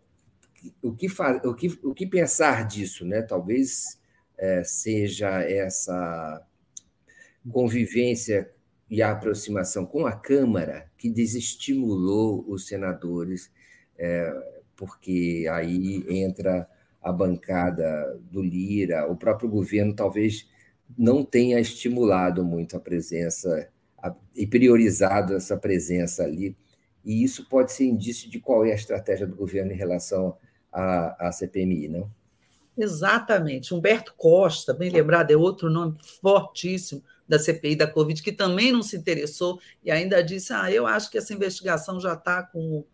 o que, faz, o, que, o que pensar disso? Né? Talvez é, seja essa convivência e a aproximação com a Câmara que desestimulou os senadores é, porque aí entra a bancada do Lira, o próprio governo talvez não tenha estimulado muito a presença a, e priorizado essa presença ali, e isso pode ser indício de qual é a estratégia do governo em relação à, à CPMI, não? Exatamente. Humberto Costa, bem lembrado, é outro nome fortíssimo, da CPI da Covid, que também não se interessou e ainda disse: ah, eu acho que essa investigação já está com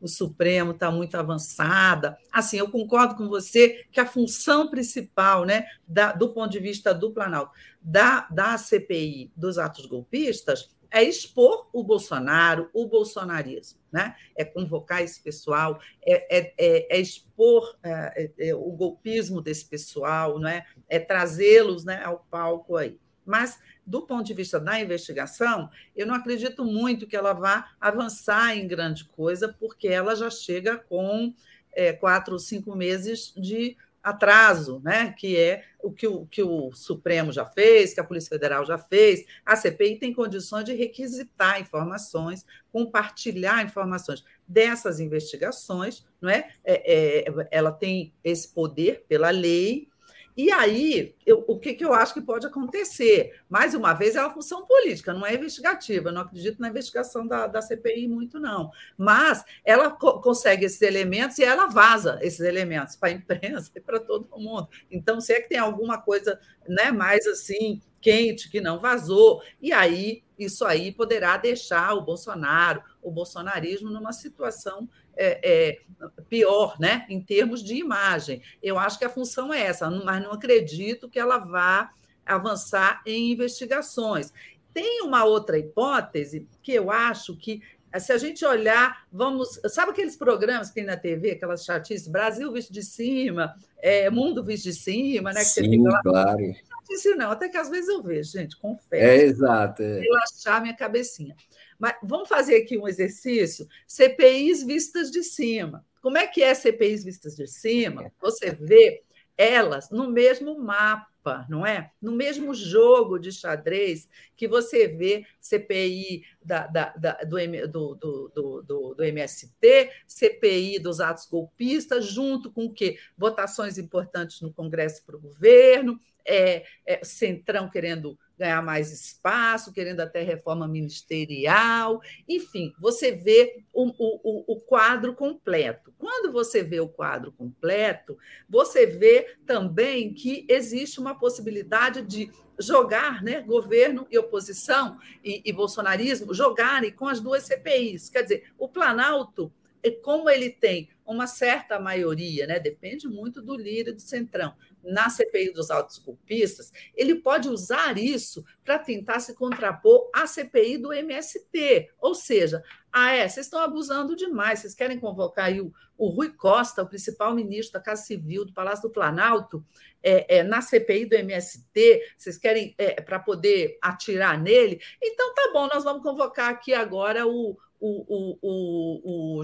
o Supremo está muito avançada. Assim, eu concordo com você que a função principal, né, da, do ponto de vista do Planalto, da, da CPI dos atos golpistas, é expor o Bolsonaro, o bolsonarismo, né? É convocar esse pessoal, é, é, é, é expor é, é, é, o golpismo desse pessoal, não é? É trazê-los, né, ao palco aí. Mas do ponto de vista da investigação, eu não acredito muito que ela vá avançar em grande coisa, porque ela já chega com é, quatro ou cinco meses de atraso, né? que é o que, o que o Supremo já fez, que a Polícia Federal já fez. A CPI tem condições de requisitar informações, compartilhar informações dessas investigações, não é? é, é ela tem esse poder pela lei, e aí, eu, o que, que eu acho que pode acontecer? Mais uma vez, é uma função política, não é investigativa. Eu não acredito na investigação da, da CPI muito, não. Mas ela co consegue esses elementos e ela vaza esses elementos para a imprensa e para todo mundo. Então, se é que tem alguma coisa né, mais assim quente que não vazou, e aí isso aí poderá deixar o Bolsonaro, o bolsonarismo, numa situação é, é, pior, né, em termos de imagem. Eu acho que a função é essa, mas não acredito que ela vá avançar em investigações. Tem uma outra hipótese que eu acho que se a gente olhar, vamos. Sabe aqueles programas que tem na TV, aquelas chatices, Brasil visto de cima, é, Mundo visto de cima, né? Que Sim, claro. Chatice não, até que às vezes eu vejo, gente, confesso. É exato. É. Relaxar minha cabecinha. Mas vamos fazer aqui um exercício: CPIs vistas de cima. Como é que é CPIs vistas de cima? Você vê elas no mesmo mapa, não é? No mesmo jogo de xadrez que você vê CPI da, da, da, do, do, do, do, do, MST, CPI dos atos golpistas, junto com o quê? Votações importantes no Congresso para o governo, é, é, Centrão querendo ganhar mais espaço, querendo até reforma ministerial, enfim, você vê o, o, o quadro completo. Quando você vê o quadro completo, você vê também que existe uma possibilidade de jogar né, governo e oposição e, e bolsonarismo jogarem com as duas CPIs. Quer dizer, o Planalto como ele tem uma certa maioria, né, depende muito do líder do Centrão, na CPI dos autos culpistas, ele pode usar isso para tentar se contrapor à CPI do MST. Ou seja, ah, é, vocês estão abusando demais, vocês querem convocar o, o Rui Costa, o principal ministro da Casa Civil do Palácio do Planalto, é, é, na CPI do MST, vocês querem é, para poder atirar nele? Então tá bom, nós vamos convocar aqui agora o, o, o, o, o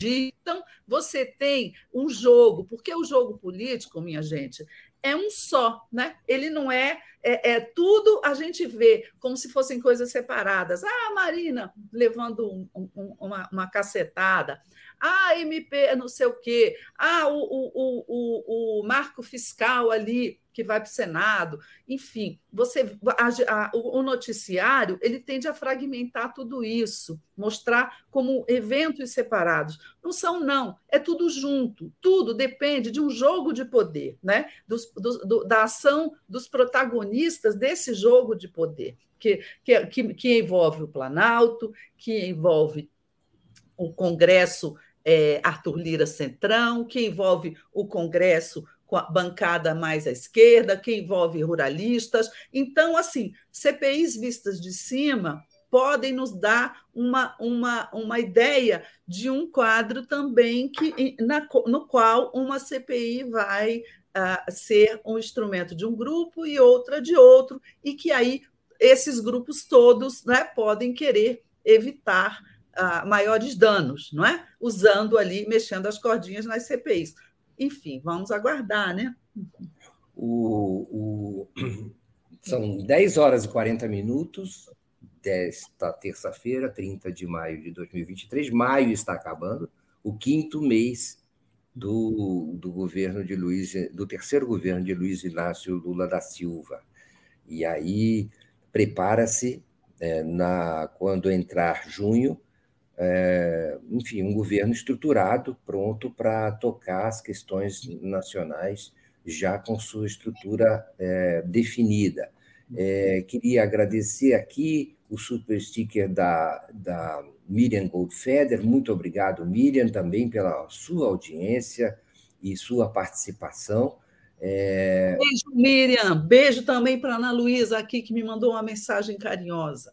então, você tem um jogo, porque o jogo político, minha gente, é um só, né? Ele não é, é, é, tudo a gente vê como se fossem coisas separadas. Ah, a Marina levando um, um, uma, uma cacetada. Ah, MP não sei o quê. Ah, o, o, o, o marco fiscal ali que vai para o Senado, enfim, você a, a, o noticiário ele tende a fragmentar tudo isso, mostrar como eventos separados. Não são, não, é tudo junto, tudo depende de um jogo de poder, né? Dos, do, do, da ação dos protagonistas desse jogo de poder, que, que, que envolve o Planalto, que envolve o Congresso é, Arthur Lira Centrão, que envolve o Congresso com a bancada mais à esquerda, que envolve ruralistas. Então, assim, CPIs vistas de cima podem nos dar uma, uma, uma ideia de um quadro também que, na, no qual uma CPI vai uh, ser um instrumento de um grupo e outra de outro, e que aí esses grupos todos né, podem querer evitar maiores danos, não é? Usando ali, mexendo as cordinhas nas CPIs. Enfim, vamos aguardar, né? O, o... São 10 horas e 40 minutos desta terça-feira, 30 de maio de 2023. Maio está acabando, o quinto mês do, do governo de Luiz, do terceiro governo de Luiz Inácio Lula da Silva. E aí prepara-se é, na quando entrar junho é, enfim, um governo estruturado, pronto para tocar as questões nacionais já com sua estrutura é, definida. É, queria agradecer aqui o super sticker da, da Miriam Goldfeder. Muito obrigado, Miriam, também pela sua audiência e sua participação. É... Beijo, Miriam. Beijo também para Ana Luísa aqui, que me mandou uma mensagem carinhosa.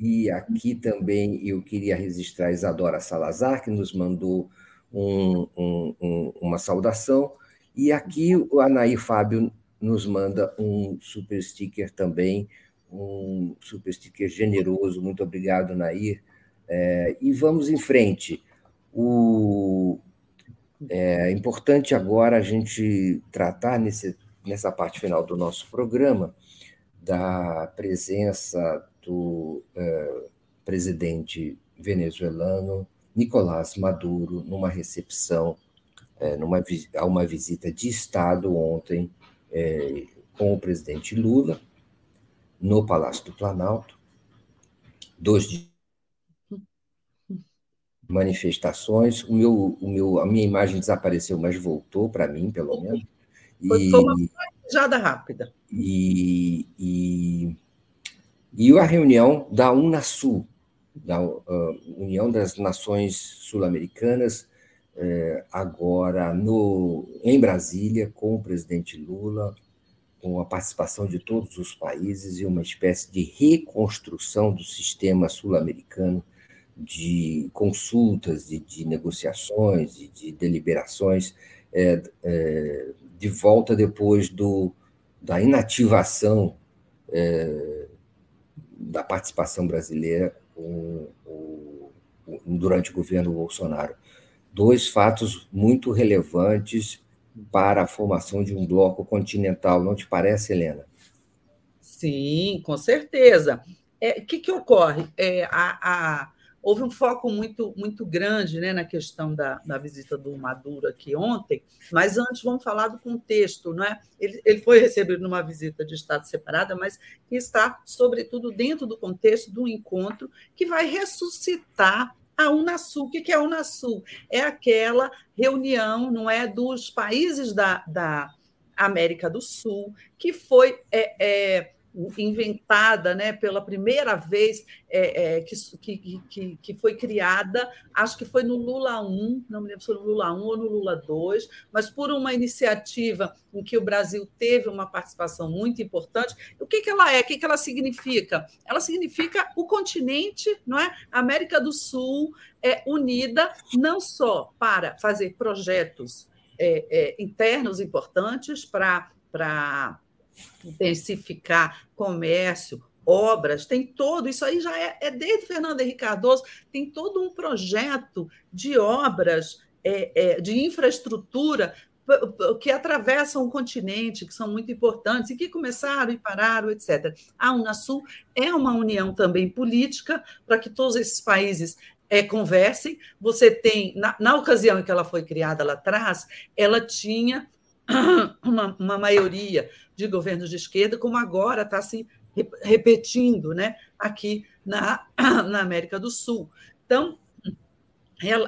E aqui também eu queria registrar a Isadora Salazar, que nos mandou um, um, um, uma saudação. E aqui o Anaí Fábio nos manda um super sticker também, um super sticker generoso. Muito obrigado, Nair. É, e vamos em frente. O, é importante agora a gente tratar nesse, nessa parte final do nosso programa da presença do é, presidente venezuelano Nicolás Maduro numa recepção, é, numa, a uma visita de Estado ontem é, com o presidente Lula no Palácio do Planalto. Dois manifestações. O meu, o meu, a minha imagem desapareceu, mas voltou para mim, pelo menos. E, Foi uma planejada rápida. E, e, e a reunião da Unasul, da uh, União das Nações Sul-Americanas, uh, agora no, em Brasília, com o presidente Lula, com a participação de todos os países e uma espécie de reconstrução do sistema sul-americano de consultas, de, de negociações, de, de deliberações, é, é, de volta depois do, da inativação é, da participação brasileira durante o governo Bolsonaro. Dois fatos muito relevantes para a formação de um bloco continental, não te parece, Helena? Sim, com certeza. O é, que, que ocorre? É, a, a houve um foco muito, muito grande né, na questão da, da visita do Maduro aqui ontem, mas antes vamos falar do contexto. Não é? ele, ele foi recebido numa visita de Estado separada, mas está, sobretudo, dentro do contexto do encontro que vai ressuscitar a Unasul. O que é a Unasul? É aquela reunião, não é, dos países da, da América do Sul, que foi é, é, inventada né, pela primeira vez é, é, que, que, que, foi criada, acho que foi no Lula 1, não me lembro se foi no Lula 1 ou no Lula 2, mas por uma iniciativa em que o Brasil teve uma participação muito importante. O que, que ela é? O que, que ela significa? Ela significa o continente, não é? A América do Sul é unida não só para fazer projetos é, é, internos importantes para intensificar comércio, obras, tem todo, isso aí já é, é desde Fernando Henrique Cardoso, tem todo um projeto de obras, é, é, de infraestrutura que atravessam o continente, que são muito importantes e que começaram e pararam, etc. A Unasul é uma união também política para que todos esses países é, conversem. Você tem, na, na ocasião em que ela foi criada lá atrás, ela tinha uma, uma maioria de governos de esquerda, como agora está se repetindo né, aqui na, na América do Sul. Então,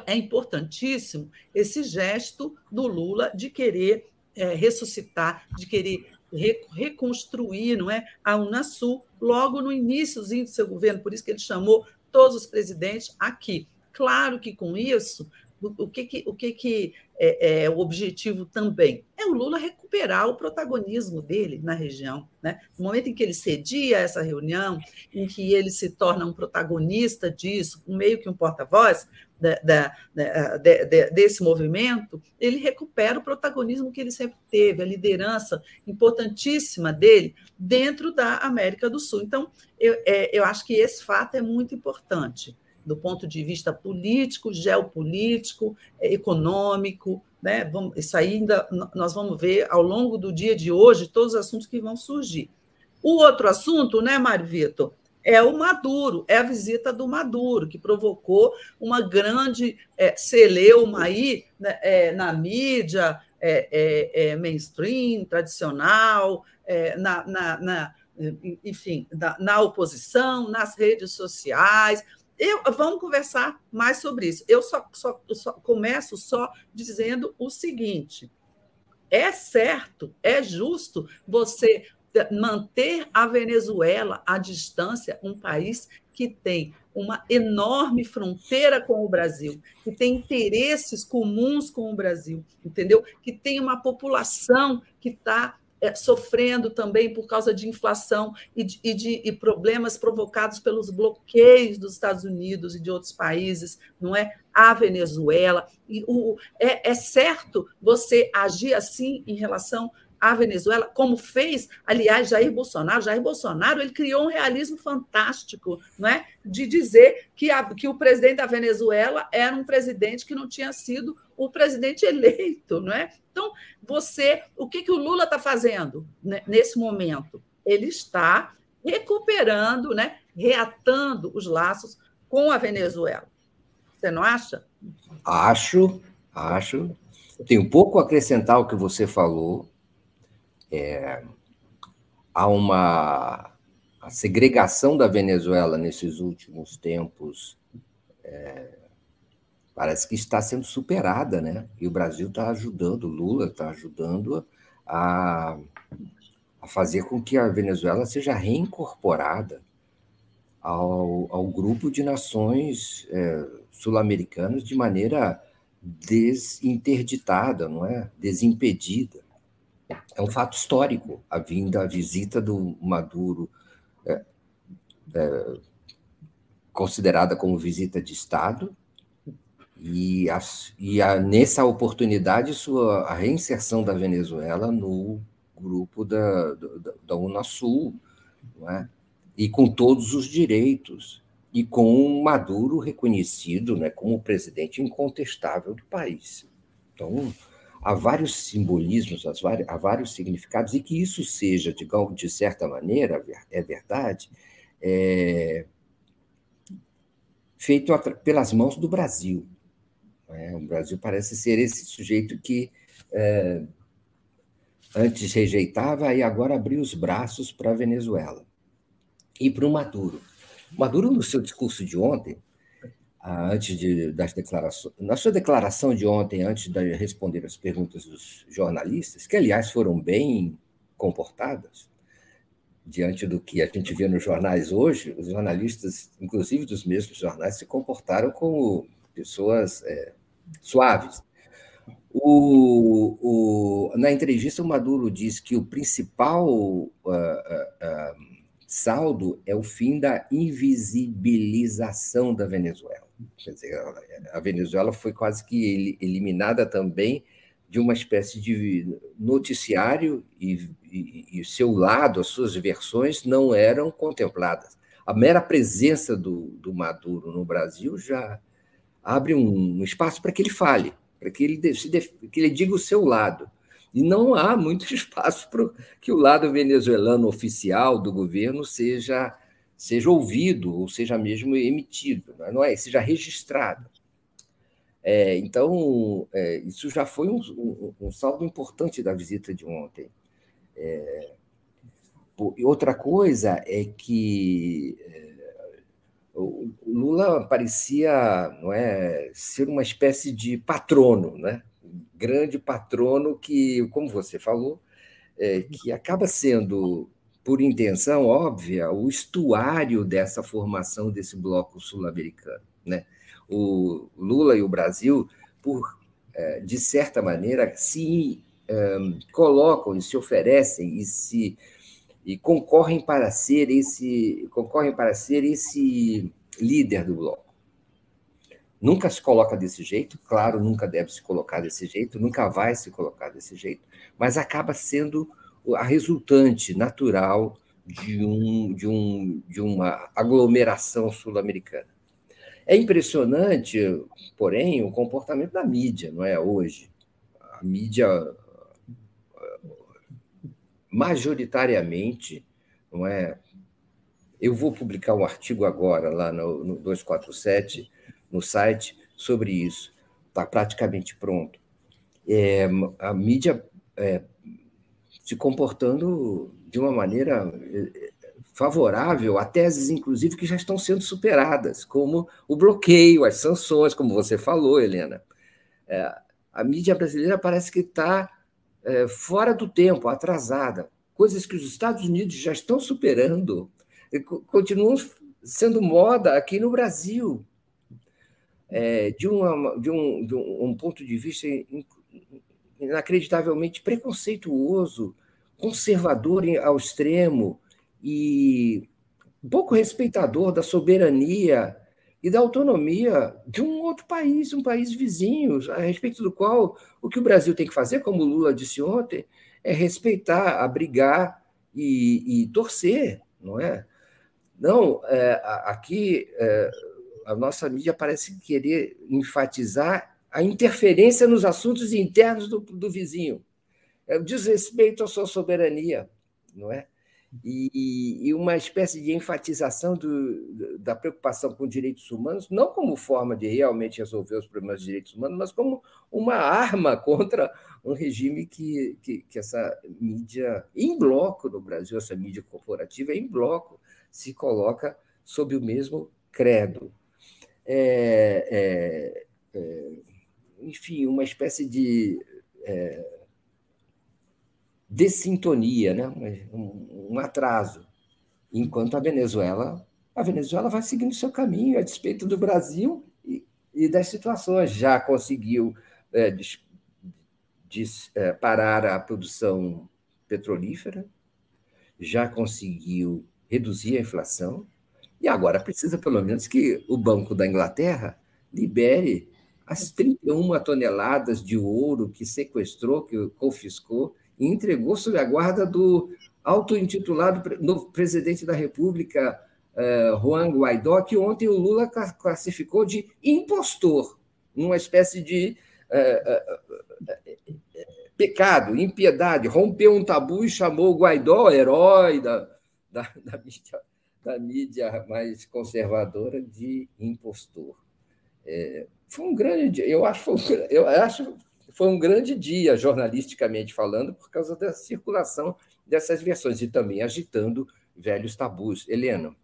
é importantíssimo esse gesto do Lula de querer é, ressuscitar, de querer re, reconstruir não é, a Unasul logo no iníciozinho do seu governo, por isso que ele chamou todos os presidentes aqui. Claro que com isso o que, que, o que, que é, é, o objetivo também? É o Lula recuperar o protagonismo dele na região. Né? No momento em que ele cedia essa reunião, em que ele se torna um protagonista disso, meio que um porta-voz da, da, da, desse movimento, ele recupera o protagonismo que ele sempre teve, a liderança importantíssima dele dentro da América do Sul. Então, eu, é, eu acho que esse fato é muito importante do ponto de vista político, geopolítico, é, econômico. Né? Vamos, isso ainda nós vamos ver ao longo do dia de hoje todos os assuntos que vão surgir. O outro assunto, né, Mário Vitor, é o Maduro, é a visita do Maduro, que provocou uma grande é, celeuma aí né, é, na mídia é, mainstream, tradicional, na, na, na, enfim, na, na oposição, nas redes sociais. Eu, vamos conversar mais sobre isso. Eu só, só, só começo só dizendo o seguinte: é certo, é justo você manter a Venezuela à distância, um país que tem uma enorme fronteira com o Brasil, que tem interesses comuns com o Brasil, entendeu? Que tem uma população que está é, sofrendo também por causa de inflação e de, e de e problemas provocados pelos bloqueios dos Estados Unidos e de outros países, não é? A Venezuela. E o, é, é certo você agir assim em relação a Venezuela, como fez, aliás, Jair Bolsonaro. Jair Bolsonaro ele criou um realismo fantástico, não é? de dizer que, a, que o presidente da Venezuela era um presidente que não tinha sido o presidente eleito. Não é? Então, você, o que, que o Lula está fazendo nesse momento? Ele está recuperando, né, reatando os laços com a Venezuela. Você não acha? Acho, acho. Tenho pouco a acrescentar ao que você falou. É, há uma a segregação da Venezuela nesses últimos tempos é, parece que está sendo superada, né? E o Brasil está ajudando, Lula está ajudando a, a fazer com que a Venezuela seja reincorporada ao, ao grupo de nações é, sul-americanas de maneira desinterditada, não é? Desimpedida. É um fato histórico a vinda, a visita do Maduro, é, é, considerada como visita de Estado, e, a, e a, nessa oportunidade sua, a reinserção da Venezuela no grupo da, da, da Unasul, é? e com todos os direitos, e com Maduro reconhecido né, como presidente incontestável do país. Então, há vários simbolismos, há vários significados, e que isso seja, digamos, de certa maneira, é verdade, é, feito pelas mãos do Brasil. É, o Brasil parece ser esse sujeito que é, antes rejeitava e agora abriu os braços para a Venezuela. E para o Maduro. Maduro, no seu discurso de ontem, antes de, das declarações, na sua declaração de ontem, antes de responder as perguntas dos jornalistas, que aliás foram bem comportadas, diante do que a gente vê nos jornais hoje, os jornalistas, inclusive dos mesmos jornais, se comportaram como pessoas é, suaves. O, o, na entrevista, o Maduro diz que o principal uh, uh, uh, saldo é o fim da invisibilização da Venezuela. Quer dizer, a Venezuela foi quase que eliminada também de uma espécie de noticiário e, e, e seu lado, as suas versões não eram contempladas. A mera presença do, do Maduro no Brasil já abre um, espaço para que ele fale, para que ele, que ele diga o seu lado. E não há muito espaço para que o lado venezuelano oficial do governo seja, seja ouvido, ou seja mesmo emitido, não é? Seja registrado. É, então, é, isso já foi um, um, um, saldo importante da visita de ontem. É, outra coisa é que é, o Lula parecia não é, ser uma espécie de patrono, né? Grande patrono que, como você falou, é, que acaba sendo, por intenção óbvia, o estuário dessa formação desse bloco sul-americano. Né? O Lula e o Brasil, por é, de certa maneira, se é, colocam e se oferecem e se e concorrem para ser esse concorrem para ser esse líder do bloco. Nunca se coloca desse jeito, claro, nunca deve se colocar desse jeito, nunca vai se colocar desse jeito, mas acaba sendo a resultante natural de, um, de, um, de uma aglomeração sul-americana. É impressionante, porém, o comportamento da mídia, não é? Hoje. A mídia majoritariamente, não é? Eu vou publicar um artigo agora lá no, no 247, no site, sobre isso. Está praticamente pronto. É, a mídia é, se comportando de uma maneira é, favorável a teses, inclusive, que já estão sendo superadas, como o bloqueio, as sanções, como você falou, Helena. É, a mídia brasileira parece que está é, fora do tempo, atrasada, coisas que os Estados Unidos já estão superando, continuam sendo moda aqui no Brasil. É, de, uma, de, um, de um ponto de vista inacreditavelmente preconceituoso, conservador ao extremo e pouco respeitador da soberania e da autonomia de um outro país, um país vizinho, a respeito do qual o que o Brasil tem que fazer, como o Lula disse ontem, é respeitar, abrigar e, e torcer, não é? Não, é, aqui é, a nossa mídia parece querer enfatizar a interferência nos assuntos internos do, do vizinho, é o desrespeito à sua soberania, não é? E, e, uma espécie de enfatização do, da preocupação com direitos humanos, não como forma de realmente resolver os problemas de direitos humanos, mas como uma arma contra um regime que, que, que essa mídia, em bloco no Brasil, essa mídia corporativa, em bloco, se coloca sob o mesmo credo. É, é, é, enfim, uma espécie de é, dessintonia, né? um, um atraso. Enquanto a Venezuela, a Venezuela vai seguindo seu caminho, a despeito do Brasil e, e das situações. Já conseguiu é, des, des, é, parar a produção petrolífera, já conseguiu reduzir a inflação, e agora precisa, pelo menos, que o Banco da Inglaterra libere as 31 toneladas de ouro que sequestrou, que confiscou e entregou sob a guarda do auto-intitulado novo presidente da República, uh, Juan Guaidó, que ontem o Lula classificou de impostor, numa espécie de uh, uh, pecado, impiedade, rompeu um tabu e chamou o Guaidó, herói da, da, da, mídia, da mídia mais conservadora, de impostor. É, foi um grande, eu acho, foi, eu acho foi um grande dia, jornalisticamente falando, por causa da circulação dessas versões e também agitando velhos tabus. Helena.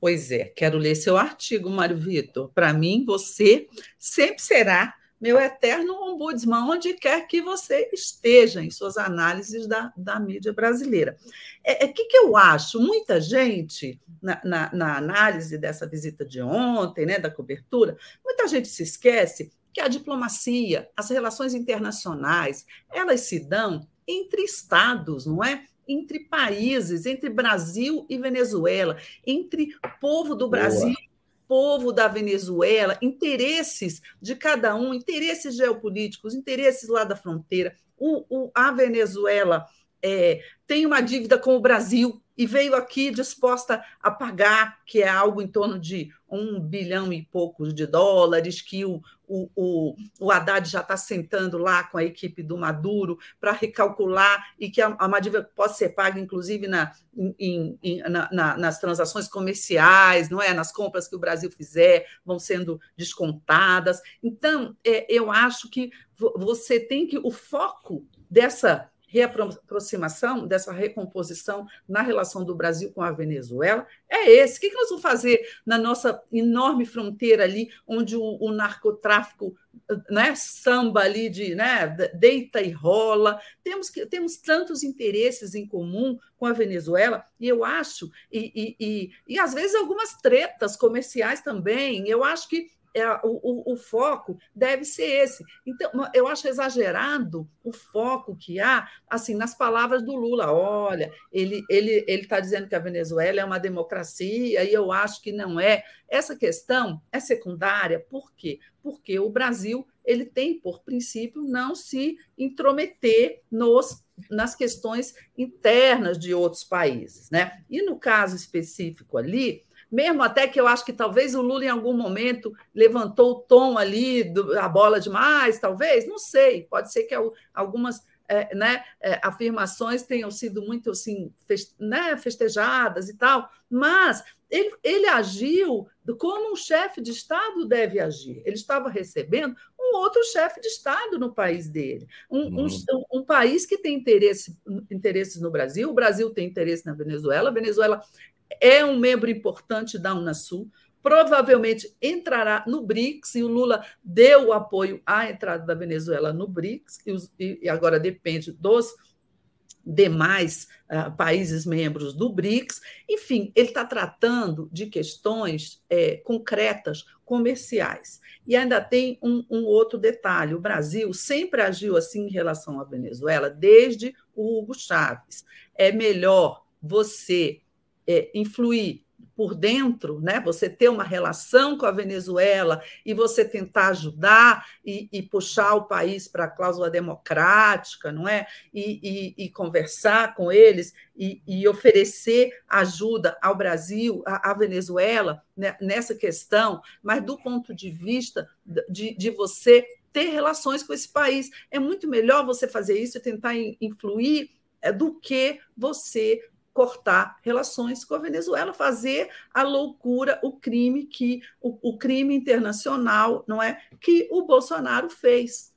Pois é, quero ler seu artigo, Mário Vitor. Para mim, você sempre será meu eterno ombudsman, onde quer que você esteja em suas análises da, da mídia brasileira. O é, é, que, que eu acho? Muita gente, na, na, na, análise dessa visita de ontem, né, da cobertura, muita gente se esquece que a diplomacia, as relações internacionais, elas se dão entre estados, não é? Entre países, entre Brasil e Venezuela, entre povo do Brasil Boa povo da Venezuela, interesses de cada um, interesses geopolíticos, interesses lá da fronteira. O, o, a Venezuela é, tem uma dívida com o Brasil e veio aqui disposta a pagar, que é algo em torno de um bilhão e poucos de dólares, que o, o, o, o Haddad já está sentando lá com a equipe do Maduro para recalcular e que a, a dívida pode ser paga, inclusive, na, em, em, na, na, nas transações comerciais, não é? Nas compras que o Brasil fizer, vão sendo descontadas. Então, é, eu acho que você tem que. O foco dessa reaproximação, dessa recomposição na relação do Brasil com a Venezuela, é esse. O que nós vamos fazer na nossa enorme fronteira ali, onde o, o narcotráfico né, samba ali de né, deita e rola. Temos, que, temos tantos interesses em comum com a Venezuela, e eu acho, e, e, e, e às vezes algumas tretas comerciais também. Eu acho que é, o, o, o, foco deve ser esse. Então, eu acho exagerado o foco que há assim nas palavras do Lula. Olha, ele ele ele está dizendo que a Venezuela é uma democracia e eu acho que não é. Essa questão é secundária. Por quê? Porque o Brasil ele tem por princípio não se intrometer nos nas questões internas de outros países, né? E no caso específico ali, mesmo até que eu acho que talvez o Lula, em algum momento, levantou o tom ali, do, a bola demais, talvez, não sei, pode ser que algumas é, né, é, afirmações tenham sido muito assim, feste, né, festejadas e tal, mas ele, ele agiu como um chefe de Estado deve agir. Ele estava recebendo um outro chefe de Estado no país dele, um, uhum. um, um país que tem interesse, interesses no Brasil, o Brasil tem interesse na Venezuela, a Venezuela é um membro importante da Unasul. provavelmente entrará no BRICS, e o Lula deu o apoio à entrada da Venezuela no BRICS, e, agora depende dos demais uh, países membros do BRICS. Enfim, ele está tratando de questões é, concretas, comerciais. E ainda tem um, um, outro detalhe: o Brasil sempre agiu assim em relação à Venezuela, desde o Hugo Chávez. É melhor você é, influir por dentro, né? Você ter uma relação com a Venezuela e você tentar ajudar e, e puxar o país para a cláusula democrática, não é? E, e, e conversar com eles e, oferecer ajuda ao Brasil, à, Venezuela né? nessa questão, mas do ponto de vista de, de você ter relações com esse país. É muito melhor você fazer isso e tentar influir é, do que você cortar relações com a Venezuela, fazer a loucura, o crime que o, o crime internacional, não é, que o Bolsonaro fez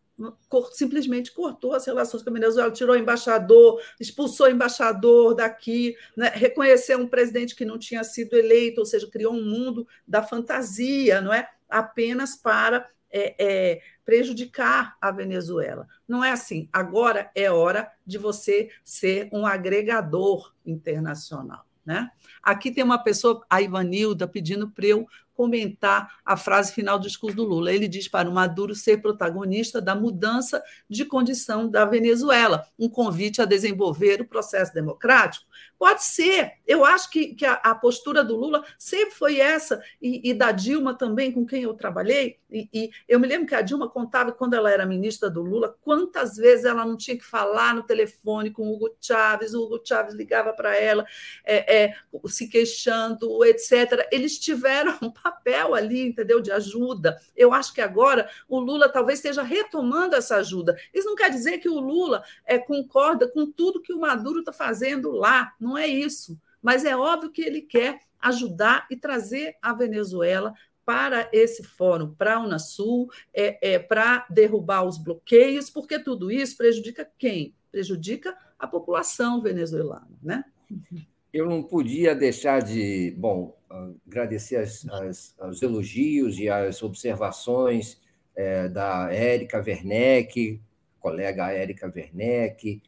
simplesmente cortou as relações com a Venezuela, tirou o embaixador, expulsou o embaixador daqui, né? reconheceu um presidente que não tinha sido eleito, ou seja, criou um mundo da fantasia, não é? Apenas para é, é, prejudicar a Venezuela. Não é assim. Agora é hora de você ser um agregador internacional. Né? Aqui tem uma pessoa, a Ivanilda, pedindo para eu comentar a frase final do discurso do Lula. Ele diz para o Maduro ser protagonista da mudança de condição da Venezuela, um convite a desenvolver o processo democrático. Pode ser, eu acho que, que a, a postura do Lula sempre foi essa, e, e, da Dilma também, com quem eu trabalhei. E, e, eu me lembro que a Dilma contava, quando ela era ministra do Lula, quantas vezes ela não tinha que falar no telefone com o Hugo Chávez, o Hugo Chávez ligava para ela, é, é, se queixando, etc. Eles tiveram papel ali, entendeu? De ajuda. Eu acho que agora o Lula talvez esteja retomando essa ajuda. Isso não quer dizer que o Lula é, concorda com tudo que o Maduro está fazendo lá. Não é isso. Mas é óbvio que ele quer ajudar e trazer a Venezuela para esse fórum, para a Unasul, é, é, para derrubar os bloqueios, porque tudo isso prejudica quem? Prejudica a população venezuelana, né? Eu não podia deixar de, bom, agradecer as, as, os elogios e as observações é, da Érica Werneck, colega Érica Werneck,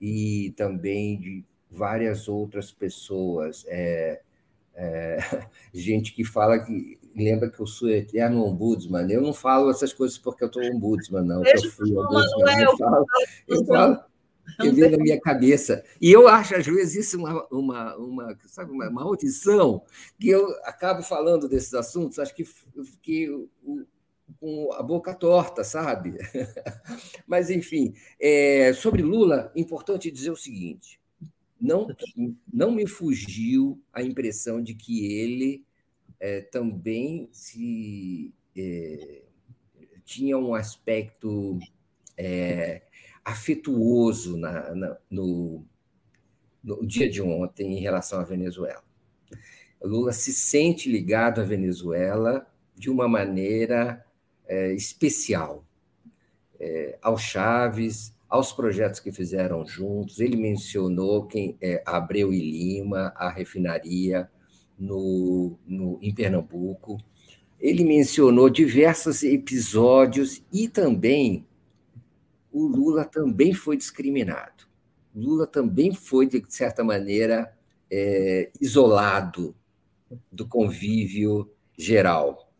e também de várias outras pessoas. É, é, gente que fala que lembra que eu sou eterno ombudsman. Eu não falo essas coisas porque eu estou ombudsman, não. eu fui ombudsman. Eu falo, eu falo, que veio na minha cabeça. E eu acho, às vezes, isso uma, uma, uma, sabe, uma, audição, que eu acabo falando desses assuntos, acho que, que com a boca torta, sabe? Mas, enfim, é, sobre Lula, importante dizer o seguinte: não, não me fugiu a impressão de que ele é, também se é, tinha um aspecto é, afetuoso na, na, no, no dia de ontem em relação à Venezuela. Lula se sente ligado à Venezuela de uma maneira é, especial. É, ao Chaves, aos projetos que fizeram juntos, ele mencionou quem é, Abreu e Lima, a refinaria no, no, em Pernambuco. Ele mencionou diversos episódios e também o Lula também foi discriminado. Lula também foi, de certa maneira, é, isolado do convívio geral.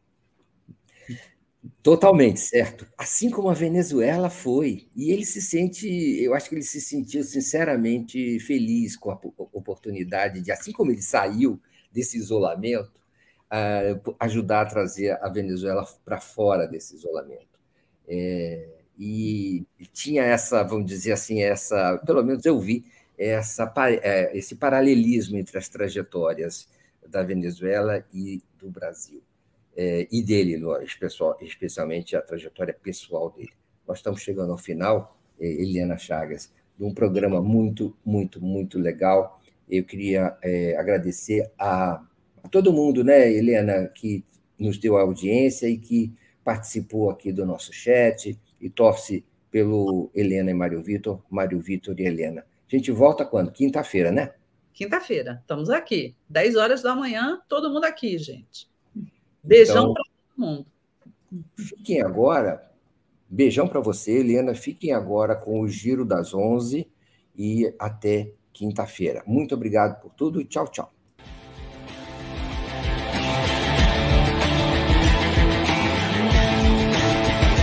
Totalmente, certo. Assim como a Venezuela foi. E ele se sente, eu acho que ele se sentiu sinceramente feliz com a oportunidade de, assim como ele saiu desse isolamento, ajudar a trazer a Venezuela para fora desse isolamento. É, e, tinha essa, vamos dizer assim, essa, pelo menos eu vi, essa, é, esse paralelismo entre as trajetórias da Venezuela e do Brasil. É, e dele, especialmente a trajetória pessoal dele. Nós estamos chegando ao final, é, Eliana Chagas, de um programa muito, muito, muito legal. Eu queria agradecer a, a, todo mundo, né, Helena, que nos deu a audiência e que participou aqui do nosso chat, e torce pelo Helena e Mário Vitor, Mário Vitor e Helena. A gente volta quando? Quinta-feira, né? Quinta-feira, estamos aqui. 10 horas da manhã, todo mundo aqui, gente. Beijão então, para todo mundo. Fiquem agora, beijão para você, Helena. Fiquem agora com o Giro das 11 e até quinta-feira. Muito obrigado por tudo tchau, tchau.